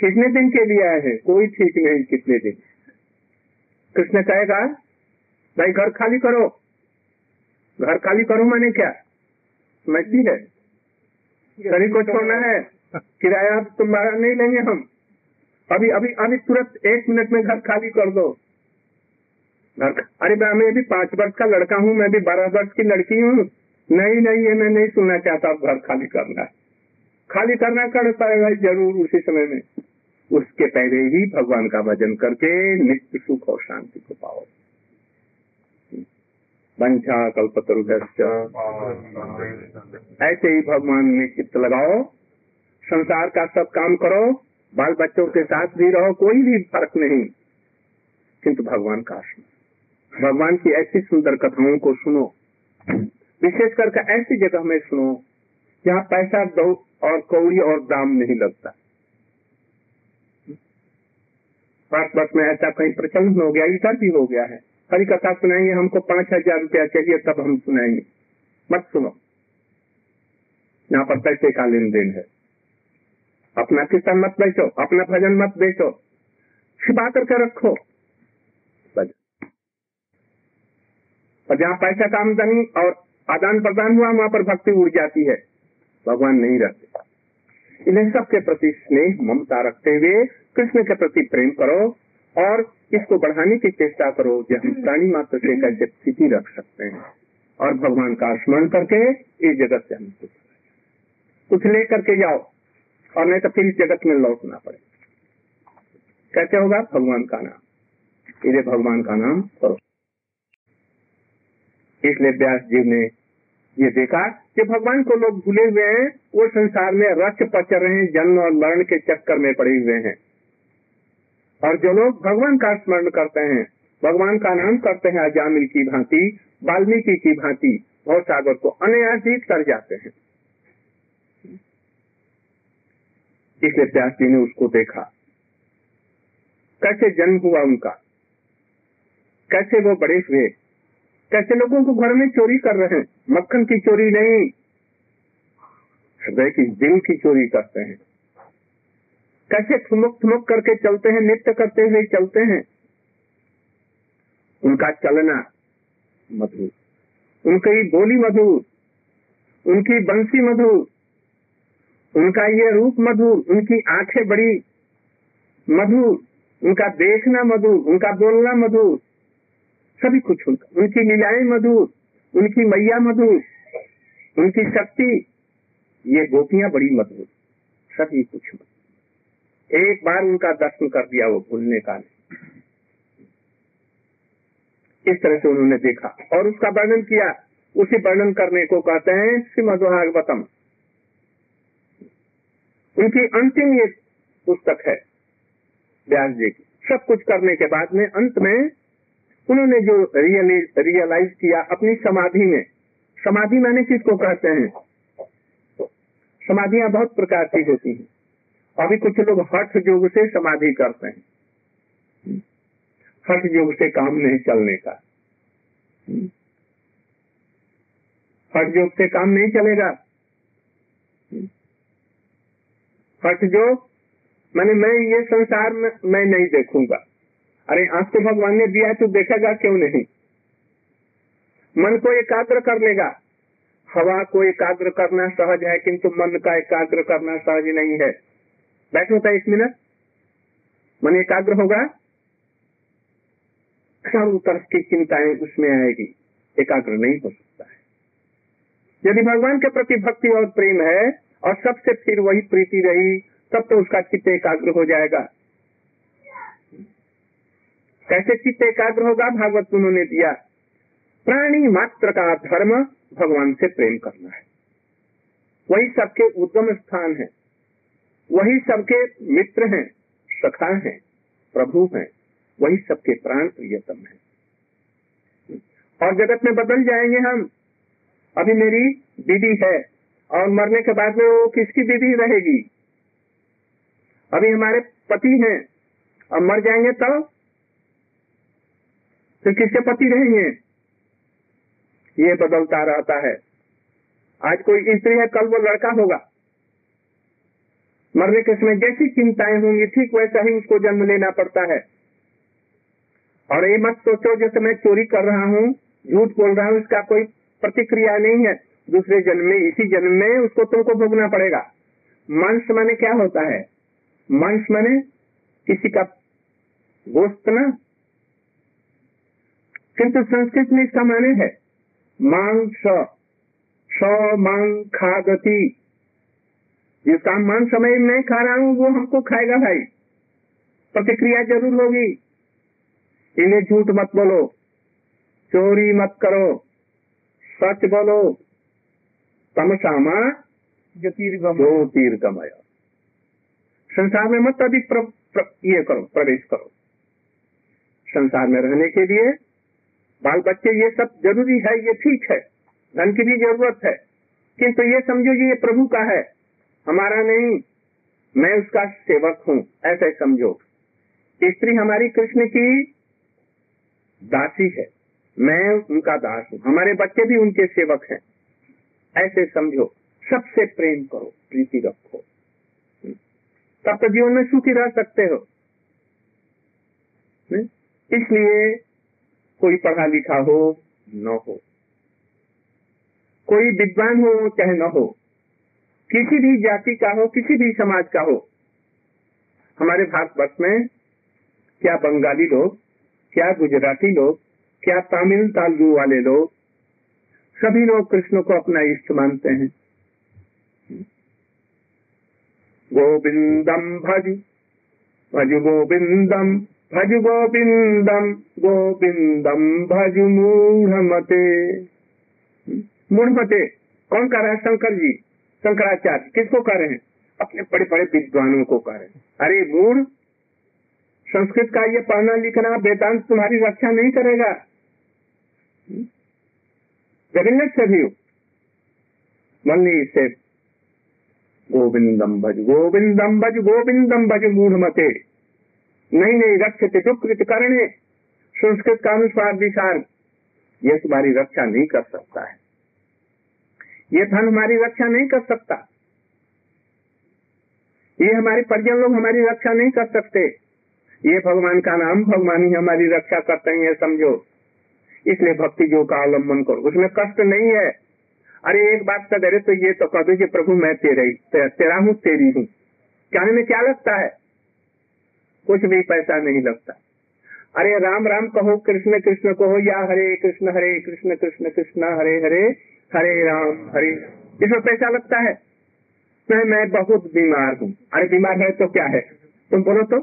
कितने दिन के लिए आए हैं? कोई ठीक नहीं कितने दिन। कृष्ण कहेगा, भाई, घर खाली करो। घर खाली करो मैंने क्या? समझती है। शरीर को छोड़ना है। किराया तुम्हारा नहीं लेंगे हम। अभी अभी अभी तुरंत एक मिनट में घर खाली कर दो। अरे मैं भी पाँच वर्ष का लड़का हूँ, मैं भी बारह वर्ष की लड़की हूँ। नहीं नहीं, ये मैं नहीं सुनना चाहता घर खाली करना खाली करना कर पाएगा ज़रूर उसी समय में। उसके पहले ही भगवान का भजन करके नित्य सुख और शांति को पाओ। वंशा कल्पतरु ऐसे ही भगवान में चित्त लगाओ, संसार का सब काम करो बाल बच्चों के साथ भी रहो, कोई भी फ़र्क नहीं। किंतु भगवान का सुनो भगवान की ऐसी सुंदर कथाओं को सुनो। विशेष करके ऐसी जगह में सुनो, जहाँ पैसा, दो और कौड़ी और दाम नहीं लगता। पाँच वर्ष में ऐसा कहीं प्रचलन हो गया, इधर भी हो गया है। हरी कथा सुनाएँगे, हमको पाँच हज़ार रुपया चाहिए, तब हम सुनाएँगे। मत सुनो। यहाँ पर पैसे का लेन देन है। अपना कीर्तन मत बेचो, अपना भजन मत बेचो। छिपा करके रखो। और जहाँ पैसा का आमदनी और आदान प्रदान हुआ, वहाँ पर भक्ति उड़ जाती है। भगवान नहीं रहते। इन्हें सबके प्रति स्नेह, ममता रखते हुए कृष्ण के प्रति प्रेम करो। और इसको बढ़ाने की चेष्टा करो जो हम प्राणी मात्र से कैसे स्थिति रख सकते हैं। और भगवान का स्मरण करके इस जगत से हम कुछ ले करके जाओ, और नहीं तो फिर इस जगत में लौटना पड़े कैसे होगा? भगवान का नाम। इसे भगवान का नाम करो। इसलिए व्यास जी ने ये देखा कि भगवान को लोग भूले हुए हैं, वो संसार में रच पच रहे हैं, जन्म और मरण के चक्कर में पड़े हुए हैं। और जो लोग भगवान का स्मरण करते हैं, भगवान का नाम करते हैं अजामिल की भांति, वाल्मीकि की भांति भव सागर को अनायासित कर जाते हैं। इसलिए प्यास जी ने उसको देखा। कैसे जन्म हुआ उनका? कैसे वो बड़े हुए? कैसे लोगों को घर में चोरी कर रहे हैं? मक्खन की चोरी नहीं। हृदय की दिल की चोरी करते हैं। कैसे ठुमक ठुमक करके चलते हैं, नृत्य करते हुए चलते हैं? उनका चलना मधुर। उनकी बोली मधुर। उनकी बंसी मधुर। उनका ये रूप मधुर। उनकी आँखें बड़ी मधुर। उनका देखना मधुर। उनका बोलना मधुर। सभी कुछ उनका। उनकी लीलाएँ मधुर। उनकी मैया मधुर। उनकी शक्ति। ये गोपियाँ बड़ी मधुर। सभी कुछ मधुर। एक बार उनका दर्शन कर दिया वो भूलने का नहीं। इस तरह से उन्होंने देखा और उसका वर्णन किया। उसी वर्णन करने को कहते हैं श्री श्रीमद्भागवतम। उनकी अंतिम ये पुस्तक है व्यास जी की। सब कुछ करने के बाद में अंत में उन्होंने जो रियलाइज़ किया अपनी समाधि में। समाधि मैंने किसको कहते हैं? समाधियाँ बहुत प्रकार की होती हैं। अभी कुछ लोग हठ योग से समाधि करते हैं। हठ योग से काम नहीं चलने का। हठ योग से काम नहीं चलेगा। हठ योग मैंने, मैं ये संसार में, मैं नहीं देखूँगा। अरे आँख तो भगवान ने दिया तो देखेगा क्यों नहीं? मन को एकाग्र कर लेगा। हवा को एकाग्र करना सहज है, किंतु मन का एकाग्र करना सहज नहीं है। बैठो है एक मिनट। मन एकाग्र होगा। चारों तरफ़ की चिंताएँ उसमें आएगी। एकाग्र नहीं हो सकता है। यदि भगवान के प्रति भक्ति और प्रेम है और सबसे फिर वही प्रीति रही, तब तो उसका चित्त एकाग्र हो जाएगा। कैसे चित्त एकाग्र होगा? भागवत उन्होंने दिया। प्राणी मात्र का धर्म भगवान से प्रेम करना है। वही सबके उद्गम स्थान है। वही सबके मित्र हैं, सखा हैं, प्रभु हैं, वही सबके प्राण प्रियतम है। और जगत में बदल जाएँगे हम। अभी मेरी दीदी है और मरने के बाद में वो किसकी दीदी रहेगी? अभी हमारे पति हैं और मर जाएँगे तो? फिर किसके पति रहेंगे? ये बदलता रहता है। आज कोई स्त्री है, कल वो लड़का होगा। मरने के समय जैसी चिंताएँ होंगी, ठीक वैसा ही उसको जन्म लेना पड़ता है। और ये मत सोचो, जैसे मैं चोरी कर रहा हूँ, झूठ बोल रहा हूँ, इसका कोई प्रतिक्रिया नहीं है। दूसरे जन्म में, इसी जन्म में उसको तुमको भोगना पड़ेगा। मंस माने क्या होता है? मंस माने किसी का गोश्त ना? किंतु संस्कृत में इसका माने है। मांस, स मांग खागति जिसका मान समय मैं खा रहा हूँ वो हमको खाएगा भाई। प्रतिक्रिया ज़रूर होगी। इन्हें झूठ मत बोलो चोरी मत करो सच बोलो। तमसामा ज्योतिर्गमय। संसार में मत अधिक प्र, प्र, ये करो प्रवेश करो। संसार में रहने के लिए बाल बच्चे ये सब ज़रूरी है ये ठीक है। धन की भी ज़रूरत है। किंतु ये समझो ये प्रभु का है। हमारा नहीं, मैं उसका सेवक हूँ, ऐसे समझो। स्त्री हमारी कृष्ण की दासी है, मैं उनका दास हूँ। हमारे बच्चे भी उनके सेवक हैं। ऐसे समझो, सबसे प्रेम करो, प्रीति रखो। तब तो जीवन में सुखी रह सकते हो। इसलिए कोई पढ़ा लिखा हो, न हो। कोई विद्वान हो, चाहे न हो किसी भी जाति का हो, किसी भी समाज का हो, हमारे भारतवर्ष में क्या बंगाली लोग, क्या गुजराती लोग, क्या तमिल तालु वाले लोग, सभी लोग कृष्ण को अपना इष्ट मानते हैं। गोविंदम भज भज गोविंदम भज गोविंदम गोविंदम भज मूढ़मते। मूढ़मते? कौन कह रहा है शंकर जी? शंकराचार्य, किसको कह रहे हैं? अपने बड़े बड़े विद्वानों को कह रहे हैं। अरे मूढ़, संस्कृत का ये पढ़ना लिखना वेदांत तुम्हारी रक्षा नहीं करेगा। जगन्नाथ से, गोविंदम भज गोविंदम भज गोविंदम भज, मूढ़ मते। नहीं नहीं रक्षते दुकृत करने संस्कृत का अनुसार विचार, ये तुम्हारी रक्षा नहीं कर सकता है। ये धन हमारी रक्षा नहीं कर सकता। ये हमारे परिजन लोग हमारी रक्षा नहीं कर सकते। ये भगवान का नाम भगवान ही हमारी रक्षा करते हैं समझो। इसलिए भक्ति जो का अवलंबन करो। उसमें कष्ट नहीं है। अरे, एक बात कर दे तो ये तो कह दो कि प्रभु, मैं तेरे तेरा हूँ, तेरी हूँ। कहने में क्या लगता है? कुछ भी पैसा नहीं लगता। अरे, राम राम कहो, कृष्ण कृष्ण कहो, या हरे कृष्ण हरे कृष्ण कृष्ण कृष्ण, हरे हरे। हरे राम हरे इसमें पैसा लगता है? मैं मैं बहुत बीमार हूँ। अरे बीमार है तो क्या है? तुम बोलो तो,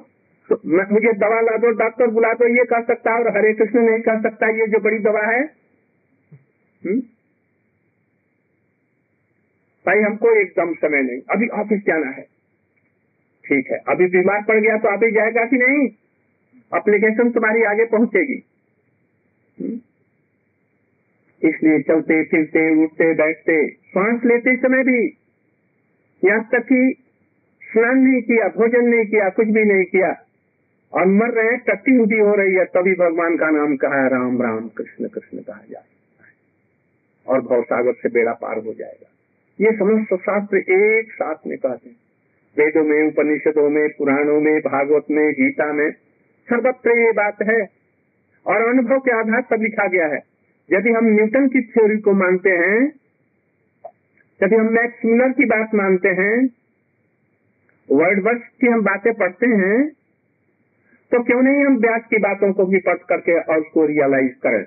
तो मैं- मुझे दवा ला दो डॉक्टर बुला दो ये कह सकता और हरे कृष्ण नहीं कह सकता ये जो बड़ी दवा है। हुँ? भाई हमको एकदम समय नहीं। अभी ऑफ़िस जाना है। ठीक है। अभी बीमार पड़ गया तो अभी जाएगा कि नहीं? एप्लीकेशन तुम्हारी आगे पहुंचेगी। हुँ? इसलिए चलते, फिरते, उठते, बैठते सांस लेते समय भी यहाँ तक कि स्नान नहीं किया, भोजन नहीं किया, कुछ भी नहीं किया। और मर रहे टट्टी उठी हो रही है, तभी भगवान का नाम कहा, राम राम, कृष्ण कृष्ण कहा जा सकता है। और भवसागर से बेड़ा पार हो जाएगा। ये समस्त शास्त्र एक साथ में कहते हैं। वेदों में, उपनिषदों में, पुराणों में, भागवत में, गीता में, सर्वत्र ये बात है। और अनुभव के आधार पर लिखा गया है। यदि हम न्यूटन की थ्योरी को मानते हैं, यदि हम मैक्स मिलर की बात मानते हैं, वर्ड वर्ष की हम बातें पढ़ते हैं तो क्यों नहीं हम व्यास की बातों को भी पढ़ करके और उसको रियलाइज़ करें?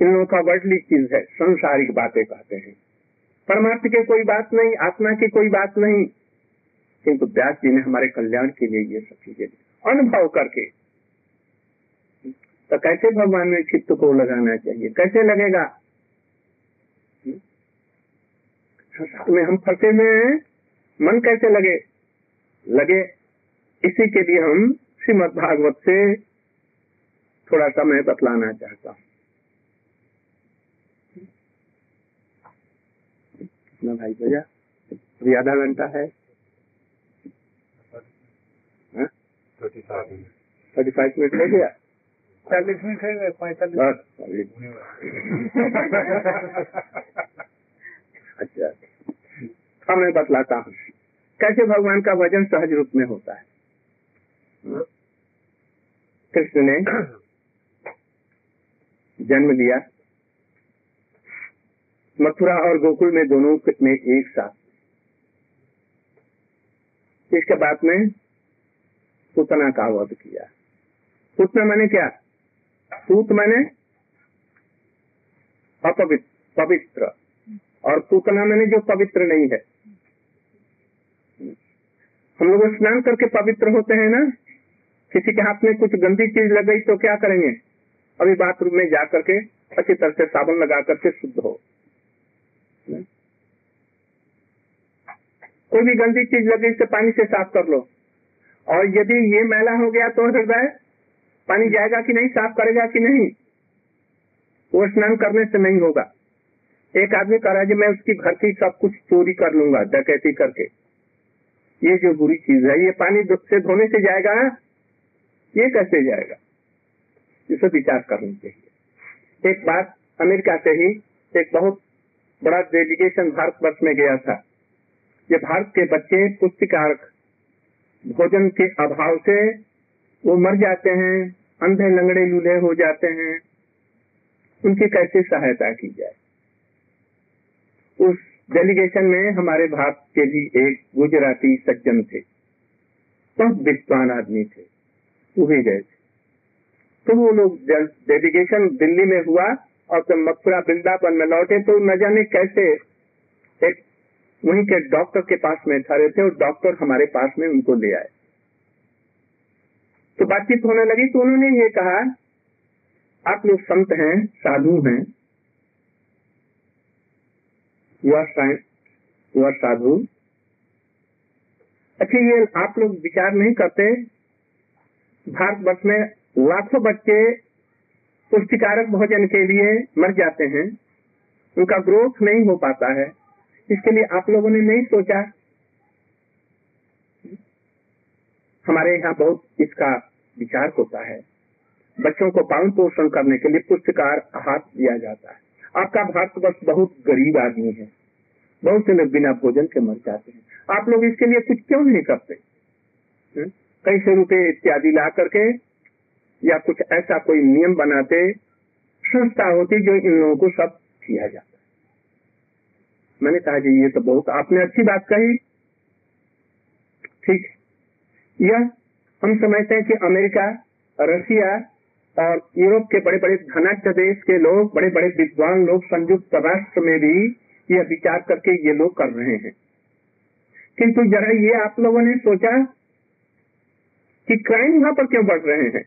इन लोगों का वर्डली चीज़ है, संसारिक बातें कहते हैं। परमार्थ की कोई बात नहीं, आत्मा की कोई बात नहीं। किंतु व्यास जी ने हमारे कल्याण के लिए ये सब चीज़ें अनुभव करके तो कैसे भगवान में चित्त को लगाना चाहिए? कैसे लगेगा? संसार में हम फंसे हुए हैं मन कैसे लगे? लगे। इसी के लिए हम श्रीमद भागवत से थोड़ा सा मैं बतलाना चाहता हूँ। कितना भाई भैया अभी आधा घंटा है। थर्टी फाइव मिनट हो गया? चालीस मिनट है पैंतालीस। अच्छा। मैं बतलाता हूँ। कैसे भगवान का वज़न सहज रूप में होता है? कृष्ण ने जन्म लिया। मथुरा और गोकुल में दोनों में एक साथ। इसके बाद में पूतना का वध किया। पूतना मैंने क्या? पूत मैंने अपवित्र पवित्र। और पूतना मैंने जो पवित्र नहीं है। हम लोग स्नान करके पवित्र होते हैं ना? किसी के हाथ में कुछ गंदी चीज़ लग गई तो क्या करेंगे? अभी बाथरूम में जा करके अच्छी तरह से साबुन लगा करके शुद्ध हो। कोई भी गंदी चीज़ लगी गई तो पानी से साफ़ कर लो। और यदि ये मैला हो गया तो हृदय पानी जाएगा कि नहीं, साफ़ करेगा कि नहीं? वो स्नान करने से नहीं होगा। एक आदमी कह रहा है मैं उसकी घर की सब कुछ चोरी कर लूँगा, डकैती करके। ये जो बुरी चीज़ है, ये पानी से धोने से जाएगा, ये कैसे जाएगा? इसे विचार करना चाहिए एक बात अमेरिका से ही एक बहुत बड़ा डेलीगेशन भारतवर्ष में गया था ये भारत के बच्चे पुष्टिकार भोजन के अभाव से वो मर जाते हैं, अंधे लंगड़े लूले हो जाते हैं। उनकी कैसे सहायता की जाए? उस डेलीगेशन में हमारे भारत के भी एक गुजराती सज्जन थे। बहुत विद्वान आदमी थे। वो भी गए थे। तो वो लोग डेलीगेशन दिल्ली में हुआ और जब मथुरा वृंदावन में लौटे तो न जाने कैसे एक वहीं के डॉक्टर के पास में ठहरे थे और डॉक्टर हमारे पास में उनको ले आए। तो बातचीत होने लगी तो उन्होंने ये कहा, आप लोग संत हैं, साधु हैं। आर साधु। अच्छा ये आप लोग विचार नहीं करते? भारतवर्ष में लाखों बच्चे पुष्टिकारक भोजन के लिए मर जाते हैं। उनका ग्रोथ नहीं हो पाता है। इसके लिए आप लोगों ने नहीं सोचा हमारे यहाँ बहुत इसका विचार होता है। बच्चों को पालन पोषण करने के लिए पुष्टिकार आहार दिया जाता है। आपका भारतवर्ष बहुत गरीब आदमी है। बहुत से लोग बिना भोजन के मर जाते हैं। आप लोग इसके लिए कुछ क्यों नहीं करते? हम्म? कई सौ रुपए इत्यादि ला करके या कुछ ऐसा कोई नियम बनाते संस्था होती जो इन लोगों को सब किया जाता मैंने कहा जी ये तो बहुत आपने अच्छी बात कही। ठीक यह हम समझते हैं कि अमेरिका रशिया और यूरोप के बड़े बड़े धनाढ़ देश के लोग बड़े बड़े विद्वान लोग संयुक्त राष्ट्र में भी यह विचार करके ये लोग कर रहे हैं। किंतु जरा ये आप लोगों ने सोचा कि क्राइम वहाँ पर क्यों बढ़ रहे हैं?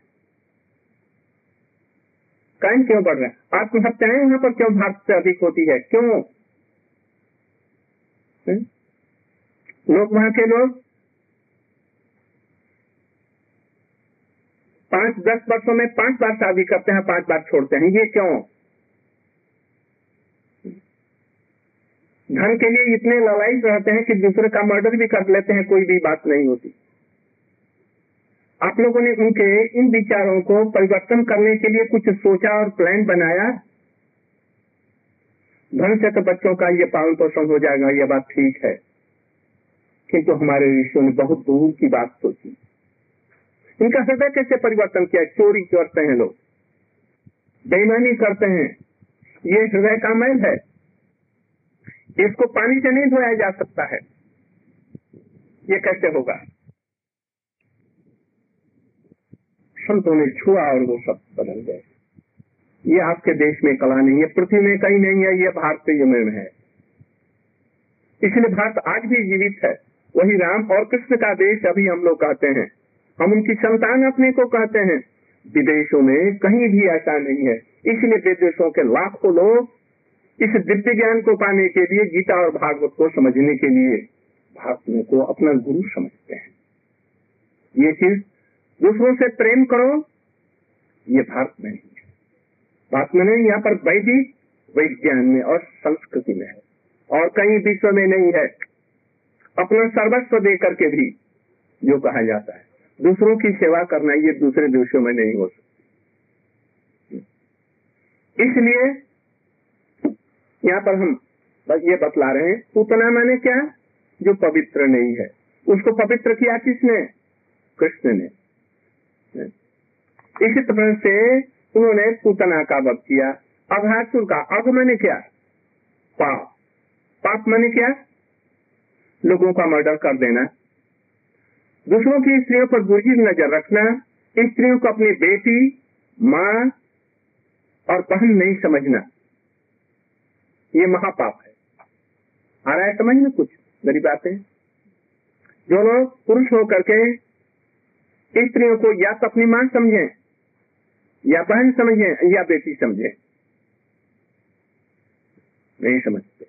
क्राइम क्यों बढ़ रहे हैं? आत्महत्याएँ पर क्यों भारत से अधिक होती है? क्यों? लोग वहाँ के लोग पाँच, दस वर्षों में पाँच बार शादी करते हैं, पाँच बार छोड़ते हैं। ये क्यों? धन के लिए इतने लड़ाई रहते हैं कि दूसरे का मर्डर भी कर लेते हैं, कोई भी बात नहीं होती। आप लोगों ने उनके, इन विचारों को परिवर्तन करने के लिए कुछ सोचा और प्लान बनाया? धन से तो बच्चों का ये पालन पोषण हो जाएगा, ये बात ठीक है। किंतु हमारे ऋषियों ने बहुत दूर की बात सोची। इनका हृदय कैसे परिवर्तन किया? चोरी करते हैं लोग। बेईमानी करते हैं। ये हृदय का मैल है। इसको पानी से नहीं धोया जा सकता है। ये कैसे होगा? संतों ने छुआ और वो सब बदल गए। ये आपके देश में कला नहीं है, पृथ्वी में कहीं नहीं है, ये भारतीय में है। इसलिए भारत आज भी जीवित है। वही राम और कृष्ण का देश अभी हम लोग कहते हैं। हम उनकी संतान अपने को कहते हैं। विदेशों में कहीं भी ऐसा नहीं है। इसलिए विदेशों के लाखों लोग इस दिव्य ज्ञान को पाने के लिए गीता और भागवत को समझने के लिए भारतीयों को अपना गुरु समझते हैं। ये चीज़ दूसरों से प्रेम करो, ये भारत में नहीं है। भारत में नहीं, यहाँ पर वैदिक विज्ञान में और संस्कृति में है। और कहीं विश्व में नहीं है। अपना सर्वस्व दे करके भी जो कहा जाता है। दूसरों की सेवा करना ये दूसरे देशों में नहीं हो सकती। इसलिए यहाँ पर हम ये बतला रहे हैं उतना माने क्या? जो पवित्र नहीं है। उसको पवित्र किया किसने? कृष्ण ने। इसी तरह से उन्होंने पूतना का वध किया। अघासुर का अघ मैंने क्या? पाप। पाप मैंने क्या? लोगों का मर्डर कर देना। दूसरों की स्त्रियों पर बुरी नज़र रखना स्त्रियों को अपनी बेटी, माँ और बहन नहीं समझना। ये महापाप है। आ रहा है, समझ में कुछ मेरी बातें जो लोग पुरुष होकर के स्त्रियों को या तो अपनी माँ समझे, या बहन समझे, या बेटी समझे। नहीं समझते।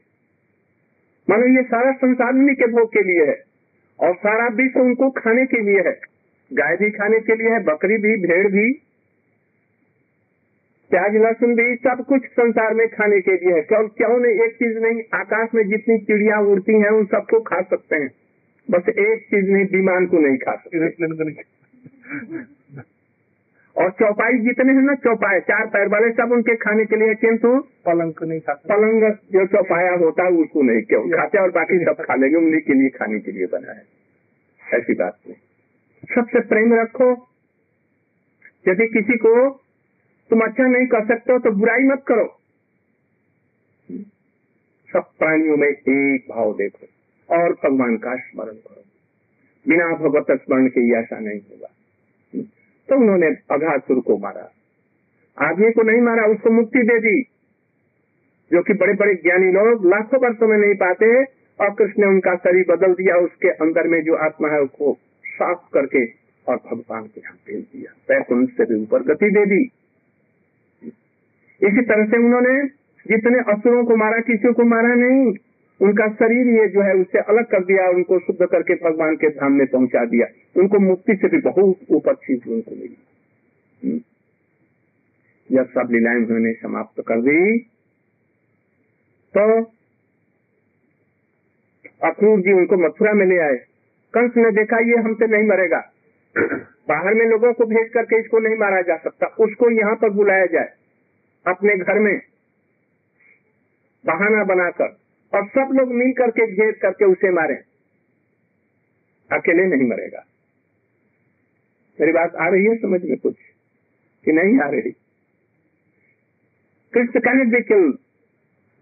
मानो ये सारा संसार के भोग के लिए है। और सारा विश्व उनको खाने के लिए है। गाय भी खाने के लिए है, बकरी भी, भेड़ भी। प्याज, लहसुन भी, सब कुछ संसार में खाने के लिए है। क्यों क्यों नहीं? एक चीज़ नहीं, आकाश में जितनी चिड़िया उड़ती हैं, उन सबको खा सकते हैं। बस एक चीज़ नहीं, विमान को नहीं खा सकते। और चौपाई जितने हैं ना चौपाए चार पैर वाले सब उनके खाने के लिए किंतु पलंग को नहीं खाता। पलंग जो चौपाया होता है उसको नहीं क्यों खाते और बाकी सब खा लेंगे उन्हीं के लिए खाने के लिए बना है ऐसी बात नहीं। सबसे प्रेम रखो। यदि किसी को तुम अच्छा नहीं कर सकते हो तो बुराई मत करो। सब प्राणियों में एक भाव देखो और भगवान का स्मरण करो। बिना भगवत स्मरण के ऐसा नहीं होगा। तो उन्होंने अघासुर को मारा। आदमी को नहीं मारा, उसको मुक्ति दे दी। जो कि बड़े बड़े ज्ञानी लोग लाखों वर्षों में नहीं पाते, और कृष्ण ने उनका शरीर बदल दिया, उसके अंदर में जो आत्मा है, उसको साफ़ करके और भगवान के यहाँ भेज दिया। पैकुंठ से भी ऊपर गति दे दी। इसी तरह से उन्होंने जितने असुरों को मारा, किसी को मारा नहीं। उनका शरीर ये जो है उससे अलग कर दिया, उनको शुद्ध करके भगवान के धाम में पहुँचा दिया। उनको मुक्ति से भी बहुत ऊपर चीज़ उनको मिली। हम्म। जब सब लीलाएँ उन्होंने समाप्त कर दी। तो अक्रूर जी उनको मथुरा में ले आए। कंस ने देखा, ये हमसे नहीं मरेगा। बाहर में लोगों को भेज करके इसको नहीं मारा जा सकता। उसको यहाँ पर बुलाया जाए, अपने घर में। बहाना बनाकर। और सब लोग मिल करके घेर करके उसे मारे। अकेले नहीं मरेगा। मेरी बात आ रही है समझ में कुछ कि नहीं आ रही? Krishna can be kill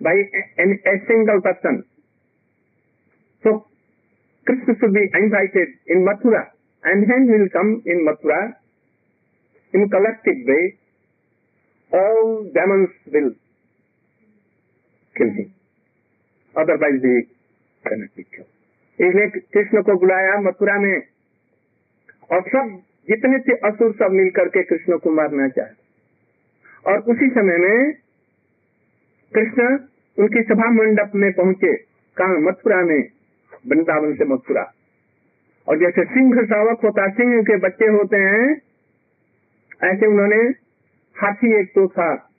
by a single person. So Krishna should be invited in Mathura and hand will come in Mathura in collective way all demons will kill him otherwise भी इसलिए कृष्ण को बुलाया, मथुरा में। और सब, जितने थे असुर सब मिलकर के कृष्ण को मारना चाहे। और उसी समय में कृष्ण उनकी सभा मंडप में पहुँचे, कहा? मथुरा में, वृंदावन से मथुरा। और जैसे सिंह सावक होता, सिंह के बच्चे होते हैं, ऐसे उन्होंने हाथी एक तो था,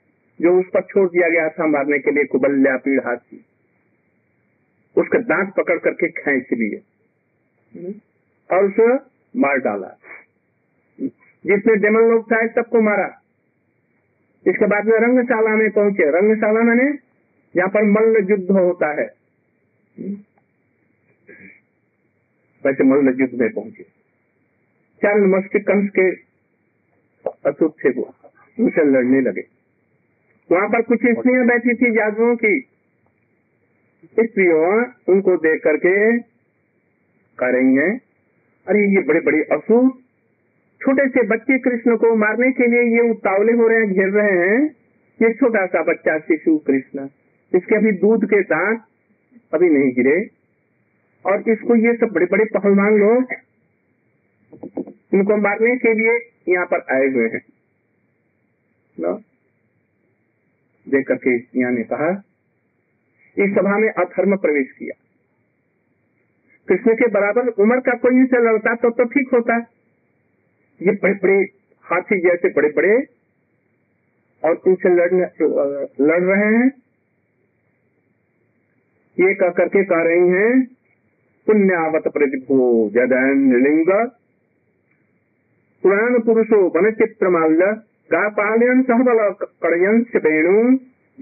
जो उस पर छोड़ दिया गया था मारने के लिए कुबल्या पीड़ हाथी। उसका दांत पकड़ करके खींच लिए और उसे मार डाला। जितने डेमन लोग था सबको मारा। इसके बाद में रंगशाला में पहुँचे। रंगशाला मैंने यहाँ पर मल्ल युद्ध होता है। वैसे मल्ल युद्ध में पहुँचे। चार मस्तिष्क कंस के असुर थे वो उनसे लड़ने लगे। वहाँ पर कुछ स्त्रियाँ बैठी थी जादुओं की। स्त्रियों उनको देख करके कह रही अरे, ये बड़े बड़े असुर छोटे से बच्चे कृष्ण को मारने के लिए ये उतावले हो रहे हैं, घेर रहे हैं। ये छोटा सा बच्चा शिशु कृष्ण। इसके अभी दूध के दांत अभी नहीं गिरे। और इसको ये सब बड़े बड़े पहलवान लोग, इनको मारने के लिए यहाँ पर आए हुए हैं। देख करके यहाँ ने कहा इस सभा में अधर्म प्रवेश किया। कृष्ण के बराबर उम्र का कोई से लड़ता तो तो ठीक होता। ये बड़े बड़े हाथी जैसे बड़े बड़े और इनसे लड़ने, लड़ रहे हैं। ये कह करके कह रही हैं, पुण्यावत प्रतिभो जदन लिंग पुराण पुरुषो वन चित्रमाल्य गापालयन सहबल कड़यन वेणु।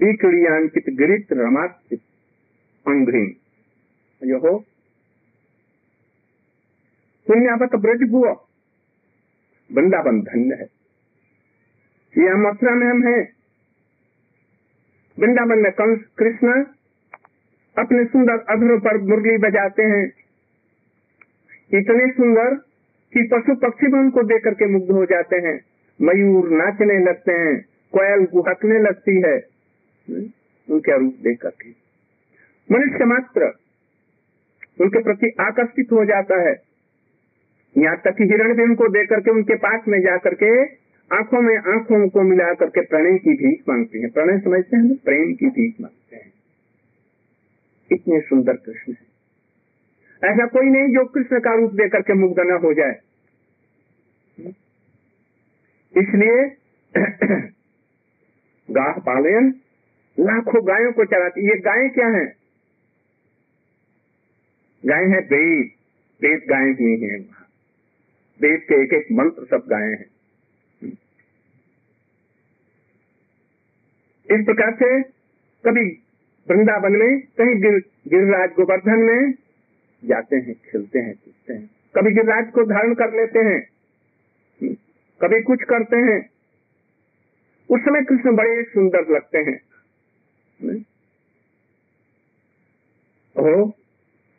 विक्रियांकित गिरित रमात अंग्री यो पुण्यावत ब्रज भुआ वृंदावन धन्य है। यहाँ मथुरा में हम हैं। वृंदावन में कंस कृष्ण अपने सुंदर अधरों पर मुरली बजाते हैं। इतने सुंदर कि पशु पक्षी भी उनको देख करके मुग्ध हो जाते हैं। मयूर नाचने लगते हैं। कोयल गुहकने लगती है। उनका रूप देख करके। मनुष्य मात्र उनके प्रति आकर्षित हो जाता है। यहाँ तक कि हिरण भी उनको देख करके, उनके पास में जाकर के आँखों में, आँखों को मिला करके प्रणय की भीख मांगते हैं। प्रणय समझते हैं प्रेम की भीख मांगते हैं। इतने सुंदर कृष्ण है। ऐसा कोई नहीं जो कृष्ण का रूप देकर करके मुग्ध न हो जाए। इसलिए गाह पालयन लाखों गायों को चलाती ये गायें क्या हैं? गाय है वेद वेद गायें ही हैं वेद के एक एक मंत्र सब गाये हैं। इस प्रकार से कभी वृंदावन में कहीं गिर, गिरिराज गोवर्धन में जाते हैं खेलते हैं कूदते हैं। कभी गिरिराज को धारण कर लेते हैं। कभी कुछ करते हैं। उस समय कृष्ण बड़े सुंदर लगते हैं।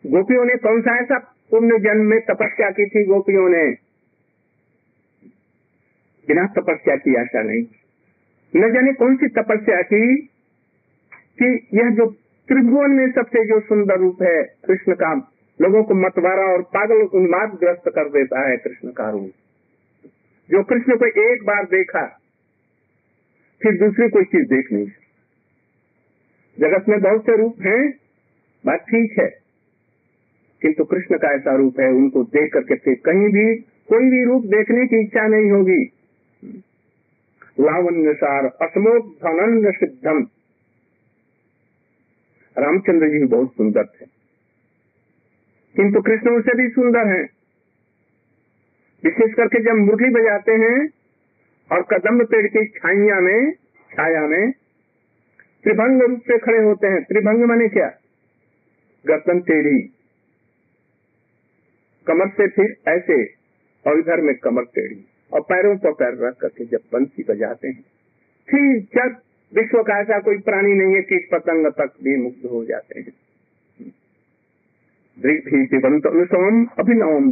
गोपियों ने कौन सा ऐसा पुण्य जन्म में तपस्या की थी गोपियों ने। बिना तपस्या की ऐसा नहीं न जाने कौन सी तपस्या की कि यह जो त्रिभुवन में सबसे जो सुंदर रूप है कृष्ण का, लोगों को मतवारा और पागल उन्माद ग्रस्त कर देता है कृष्ण का रूप। जो कृष्ण को एक बार देखा, फिर दूसरी कोई चीज़ देख नहीं सकती। जगत में बहुत से रूप हैं। बात ठीक है। किंतु कृष्ण का ऐसा रूप है, उनको देख करके फिर कहीं भी, कोई भी रूप देखने की इच्छा नहीं होगी। लावण्य सार असमोधनन्य सिद्धम। रामचंद्र जी बहुत सुंदर थे। किंतु कृष्ण उनसे भी सुंदर हैं। विशेष करके जब मुरली बजाते हैं और कदम पेड़ की छाइया में, छाया में त्रिभंग रूप से खड़े होते हैं। त्रिभंग माने क्या? गर्दन टेढ़ी। कमर से फिर ऐसे, और इधर में कमर टेढ़ी। और पैरों पर पैर रख करके जब बंसी बजाते हैं, फिर जब विश्व का ऐसा कोई प्राणी नहीं है कीट पतंग तक भी मुक्त हो जाते हैं। अभिनवम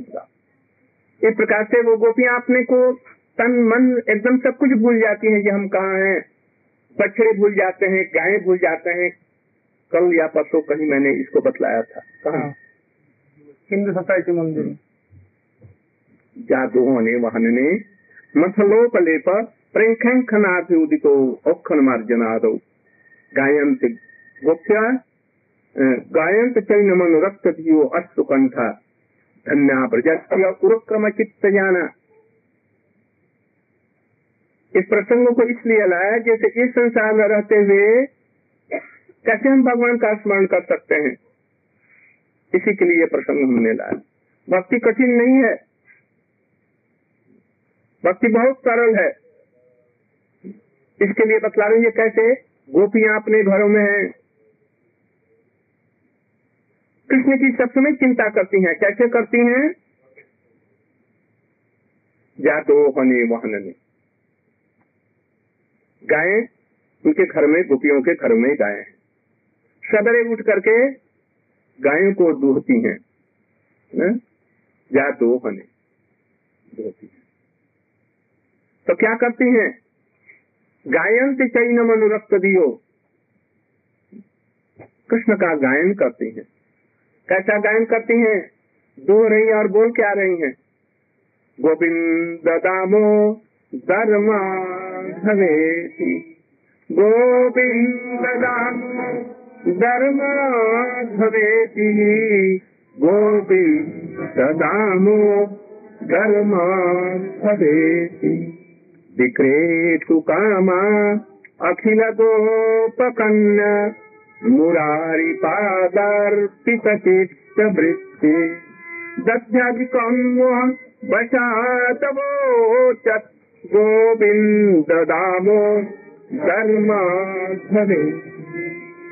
इस प्रकार से वो गोपियाँ अपने को तन, मन, एकदम सब कुछ भूल जाती हैं कि हम कहाँ हैं। बछड़े भूल जाते हैं गायें भूल जाते हैं। कल या परसों कहीं मैंने इसको बतलाया था। कहा? हिंदू सोसाइटी मंदिर। जादो होने वहनने मथलोपलेप प्रेंखनाभिउदितो औखन मार्जनादो गायंत गोप्या गायंत चैन मनुरक्त दियो अस्तु कंठा। धन्या प्रजात्य उरक्रम चित्त जाना। इस प्रसंग को इसलिए लाया जैसे इस संसार में रहते हुए कैसे हम भगवान का स्मरण कर सकते हैं? इसी के लिए प्रसंग हमने लाया। भक्ति कठिन नहीं है। भक्ति बहुत सरल है। इसके लिए बतला रही है कैसे? गोपियाँ अपने घरों में हैं। कृष्ण की सब समय चिंता करती हैं। कैसे करती हैं? जातो हने वहनने। गाय उनके घर में, गोपियों के घर में गाय सवेरे उठ करके गायों को दूहती हैं न? जा दो हने दूहती हैं। तो क्या करती हैं? गायन से कई चैन अनुरक्त दियो। कृष्ण का गायन करती हैं। कैसा गायन करती हैं? दो रही और बोल क्या रही हैं? गोविंद दामो धर्मा धवेति गोविंद दामो धर्मा धवेति गोविंद दामो धर्मा धवेति विक्रेतु कामा अखिल गोपकन्या मुरारी पादार्पित चित्त वृत्ति दध्याधिकम वशातवोचत् गोविन्द दामो धर्माधवे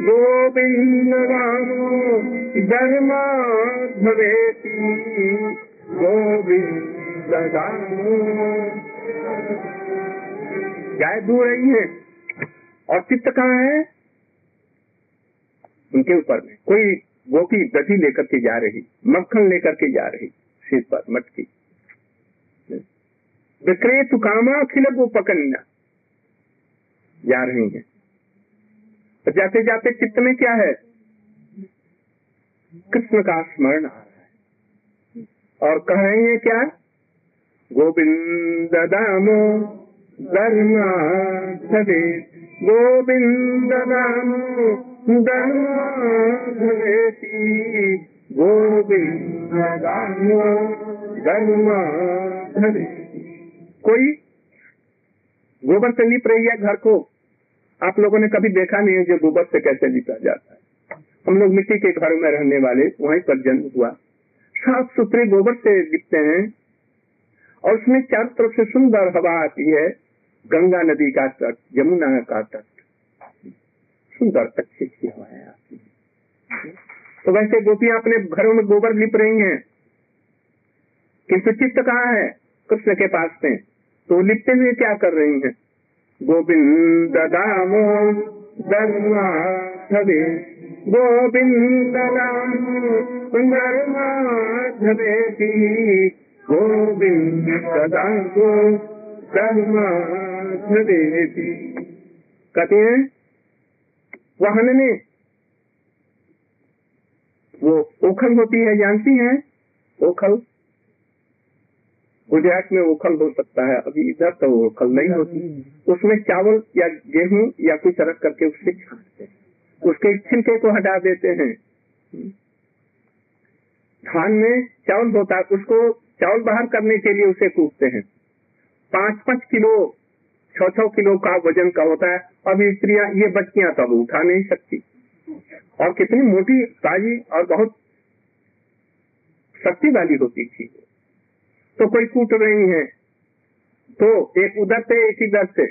गोविन्द दामो धर्माधवेति गोविन्द दामो गाय दू रही है। और चित्त कहाँ है? उनके ऊपर में। कोई गोपी दधी लेकर के जा रही, मक्खन लेकर के जा रही, सिर पर, मटकी। विक्रेतु कामा अखिल गोपकन्या जा रही है तो जाते जाते चित्त में क्या है? कृष्ण का स्मरण आ रहा है। और कह रही है क्या? गोविंद दामो धर्मा सदे गोविंद दामो धर्मा धरेती गोविंद दामो धर्मा कोई गोबर से लिप रही है घर को, आप लोगों ने कभी देखा नहीं है जो गोबर से कैसे लिपा जाता है। हम लोग मिट्टी के घरों में रहने वाले, वहीं पर जन्म हुआ। साफ़ सुथरे गोबर से लिपते हैं और उसमें चारों तरफ़ से सुंदर हवा आती है, गंगा नदी का तट, यमुना का तट। सुंदर अच्छी अच्छी हवाएँ आती है। तो वैसे गोपियाँ अपने घरों में गोबर लिप रही हैं। किंतु चित्त कहाँ है? कृष्ण के पास में। तो लिखते हुए क्या कर रही हैं? गोविंद दामो धर्मा धवे गोविंद दामो धर्मा धवेती गोविंद दामो धर्मा धवेती कहते हैं, वाहन ने वो ओखल होती है, जानती हैं? ओखल? गुजरात में ओखल हो सकता है, अभी इधर तो ओखल नहीं होती। उसमें चावल या गेहूँ या कुछ रख करके उससे छाटते हैं उसके छिलके को हटा देते हैं। धान में चावल होता है, उसको चावल बाहर करने के लिए उसे कूटते हैं। पाँच पाँच किलो छह छह किलो का वज़न का होता है। अभी स्त्रियाँ ये बच्चियाँ तो अब उठा नहीं सकती। और कितनी मोटी ताजी और बहुत शक्ति वाली होती थी। तो कोई कूट रही है। तो एक उधर से एक इधर से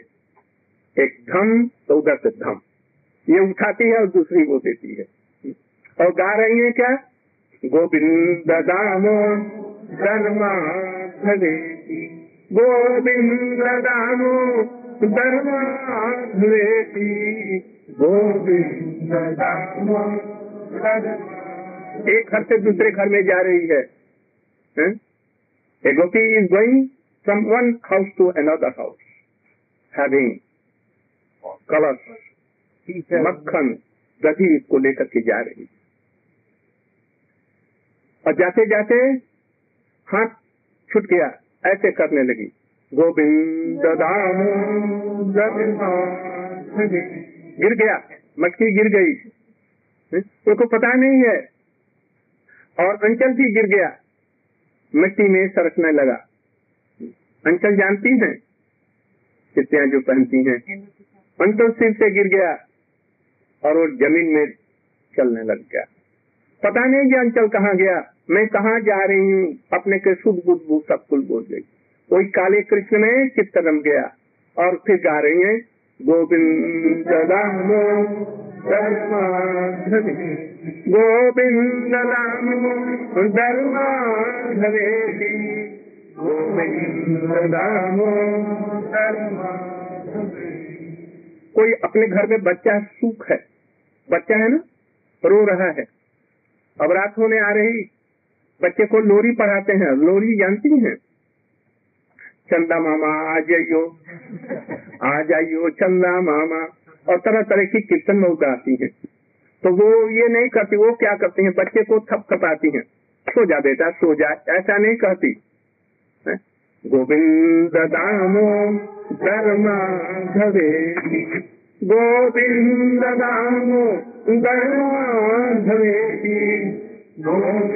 एक धम तो उधर से धम। ये उठाती है और दूसरी वो देती है। और गा रही है क्या? गोविंद दामो धर्मा धवेती गोविंद दामो धर्मा धवेती गोविंद दामो एक घर से दूसरे घर में जा रही है, है? A gopi is going from one house to another house, having colors, मक्खन दही को लेकर के जा रही और जाते जाते हाथ छूट गया ऐसे करने लगी। गोविंद गिर गया मटकी गिर गई। उसको पता नहीं है। और अंचल भी गिर गया। मिट्टी में सरकने लगा। अंचल जानती हैं चित्तियाँ जो पहनती हैं। अंचल सिर से गिर गया और वो ज़मीन में चलने लग गया। पता नहीं कि अंचल कहाँ गया। मैं कहाँ जा रही हूँ? अपने के शुभ बुद्ध बुद्ध सब कुल बोल गई वही काले कृष्ण में चित्त रम गया और फिर गा रही है। गोविंद धर्माधवे गोविंद दामो धर्माधवे गोविंद दामो धर्माधवे कोई अपने घर में बच्चा सुख है? बच्चा है ना? रो रहा है। अब रात होने आ रही। बच्चे को लोरी पढ़ाते हैं। लोरी जानती हैं? चंदा मामा, आ जाइयो। आ जाइयो चंदा मामा। और तरह तरह की कीर्तन में उगाती है। तो वो ये नहीं करती, वो क्या करती है? बच्चे को थप थपाती हैं। सो जा बेटा, सो जा, ऐसा नहीं कहती। गोविंद दामो धर्मा धवे गोविंद दामो धर्मा गोविंद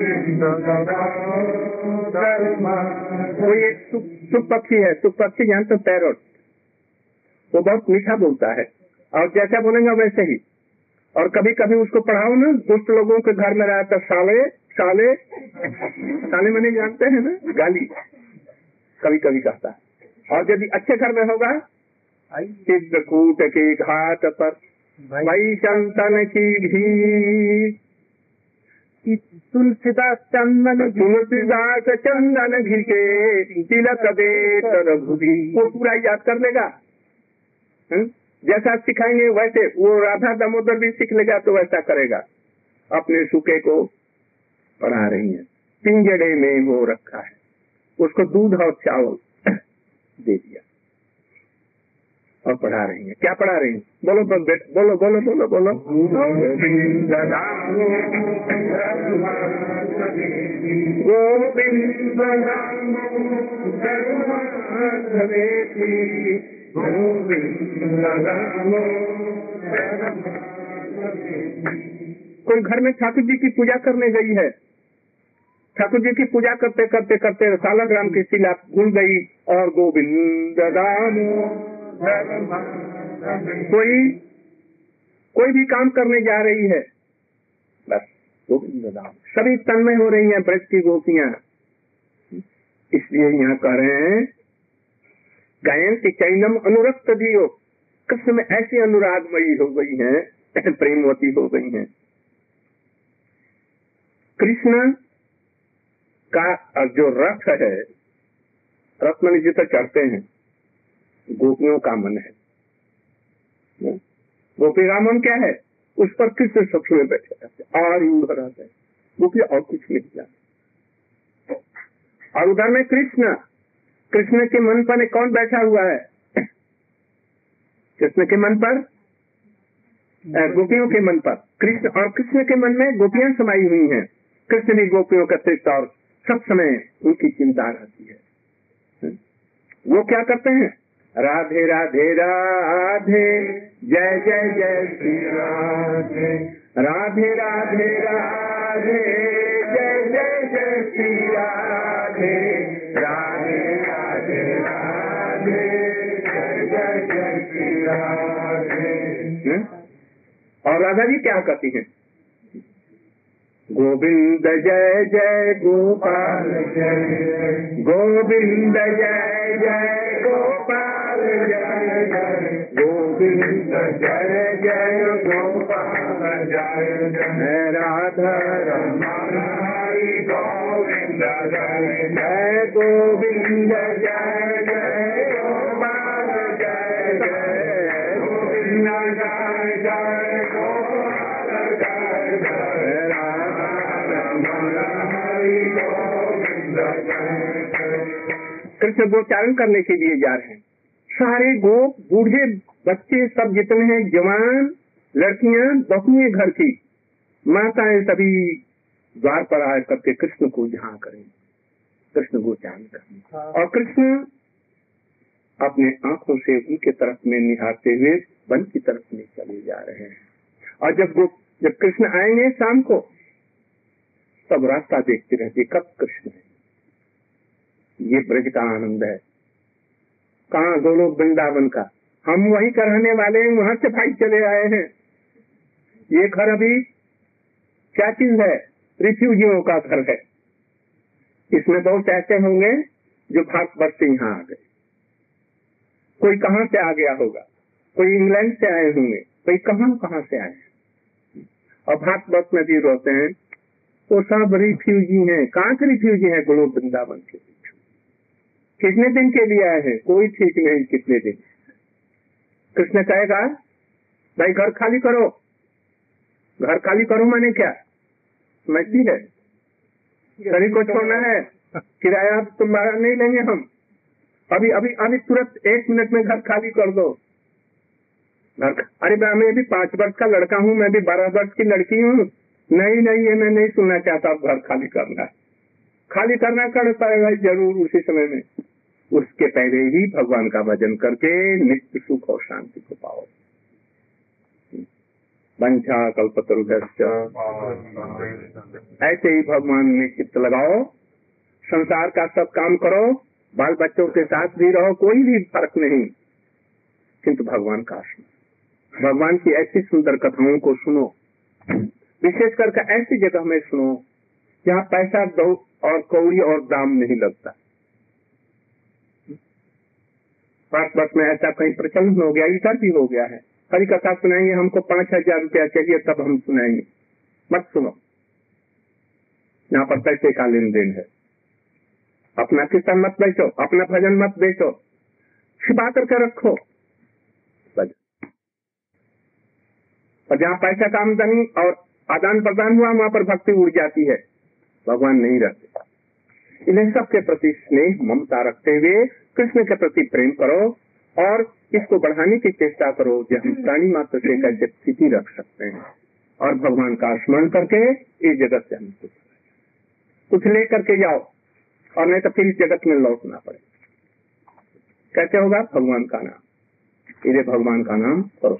वो एक सुप पक्षी है, सुख पक्षी जानते पैरोट वो बहुत मीठा बोलता है। और जैसा बोलेंगे वैसे ही। और कभी कभी उसको पढ़ाओ ना दुष्ट लोगों के घर में रहता साले साले साले मैंने जानते हैं ना गाली। कभी कभी कहता है। और यदि अच्छे घर में होगा चित्रकूट के घाट पर भाई चंदन की भी। तुलसीदास चंदन तुलसीदास चंदन घी के तिलक दे वो पूरा याद कर लेगा। हम्म? जैसा सिखाएँगे, वैसे वो राधा दामोदर भी सीख लेगा तो वैसा करेगा। अपने सूखे को पढ़ा रही है। पिंजड़े में वो रखा है। उसको दूध और चावल दे दिया। और पढ़ा रही है। क्या पढ़ा रही है? बोलो बेट, बोलो बोलो बोलो बोलो। कोई घर में ठाकुर जी की पूजा करने गई है? ठाकुर जी की पूजा करते करते करते सालग्राम की शिला भूल गई और गोविंद दामो कोई कोई भी काम करने जा रही है। बस सभी तन्मय हो रही हैं, ब्रज की गोपियाँ। इसलिए यहाँ कह रहे हैं, गायन की चैनम अनुरक्त दियो। कृष्ण में ऐसी अनुरागमयी हो गई हैं, प्रेमवती हो गई है। कृष्ण का जो रथ है, रथ मन जितना चढ़ते हैं गोपियों का मन है। गोपी का मन क्या है? उस पर कृष्ण सबसे में बैठे रहते और उधर रहते हैं। गोपी और कुछ नहीं जानते और उधर में कृष्ण। कृष्ण के मन पर कौन बैठा हुआ है? कृष्ण के मन पर? गोपियों के मन पर। कृष्ण और कृष्ण के मन में गोपियाँ समाई हुई हैं। कृष्ण भी गोपियों का सिर्फ़ और सब समय उनकी चिंता रहती है? वो क्या करते हैं? राधे राधे राधे। जय जय जय श्री राधे। राधे राधे राधे। जय जय जय श्री राधे। राधे राधे राधे। जय जय जय श्री राधे। और राधा जी क्या कहती हैं? गोविंद जय जय गोपाल जय। गोविंद जय जय गोपाल। जय जय गोविंद जय जय गोपाल जय जय राधा रमण गोविंद जय जय गोविंद जय जय गोपाल जय जय गोविंद जय जय गोपाल जय जय राधा कृष्ण गोचारण करने के लिए जा रहे हैं। सारे गोप, बूढ़े बच्चे सब जितने हैं, जवान, लड़कियाँ बहुएँ घर की, माताएँ सभी द्वार पर आ करके कृष्ण को जहाँ करें। कृष्ण को जानकर हाँ। और कृष्ण अपने आँखों से उनके तरफ़ में निहारते हुए वन की तरफ़ में चले जा रहे हैं। और जब वो जब कृष्ण आएँगे शाम को, तब रास्ता देखते रहते कब कृष्ण है ये ब्रज का आनंद है। कहा गोलोक वृंदावन का? हम वहीं का रहने वाले हैं, वहाँ से भाई चले आए हैं। ये घर अभी क्या चीज़ है? रिफ्यूजियों का घर है। इसमें बहुत ऐसे होंगे जो भारतवर्ष से यहाँ आ गए। कोई कहाँ से आ गया होगा? कोई इंग्लैंड से आए होंगे। कोई कहाँ कहाँ से आए हैं? और भारतवर्ष में भी रहते हैं। वो सब रिफ्यूजी हैं। कहाँ के रिफ्यूजी हैं? गुरु वृंदावन के। कितने दिन के लिए आए हैं? कोई ठीक नहीं कितने दिन। कृष्ण कहेगा, भाई, घर खाली करो। घर खाली करो मैंने क्या? समझती है। शरीर को छोड़ना है। किराया तुम्हारा नहीं लेंगे हम। अभी अभी अभी तुरंत एक मिनट में घर खाली कर दो। अरे, मैं भी पाँच वर्ष का लड़का हूँ, मैं भी बारह वर्ष की लड़की हूँ। नहीं नहीं, ये मैं नहीं सुनना चाहता घर खाली करना है। खाली करना कर पाएगा ज़रूर उसी समय में। उसके पहले ही भगवान का भजन करके नित्य सुख और शांति को पाओ। वंशा कल्पतरुभ्यश्च। ऐसे ही भगवान में चित्त लगाओ। संसार का सब काम करो। बाल बच्चों के साथ भी रहो, कोई भी फ़र्क नहीं। किंतु भगवान का सुनो भगवान की ऐसी सुंदर कथाओं को सुनो। विशेष करके ऐसी जगह में सुनो, जहाँ पैसा, दो और कौड़ी और दाम नहीं लगता। पाँच वर्ष में ऐसा कहीं प्रचलन हो गया, इधर भी हो गया है। हरी कथा सुनाएँगे, हमको पाँच हज़ार रुपया चाहिए, तब हम सुनाएँगे। मत सुनो। यहाँ पर पैसे का लेन देन है। अपना कीर्तन मत बेचो, अपना भजन मत बेचो। छिपा करके रखो। और जहाँ पैसा का आमदनी और आदान प्रदान हुआ, वहाँ पर भक्ति उड़ जाती है। भगवान नहीं रहते। इन्हें सबके प्रति स्नेह, ममता रखते हुए कृष्ण के प्रति प्रेम करो और इसको बढ़ाने की चेष्टा करो जो हम प्राणी मात्र से कैसे स्थिति रख सकते हैं। और भगवान का स्मरण करके इस जगत से हम कुछ ले करके जाओ और नहीं तो फिर इस जगत में लौटना पड़े। कैसे होगा, भगवान का नाम। इसे भगवान का नाम करो।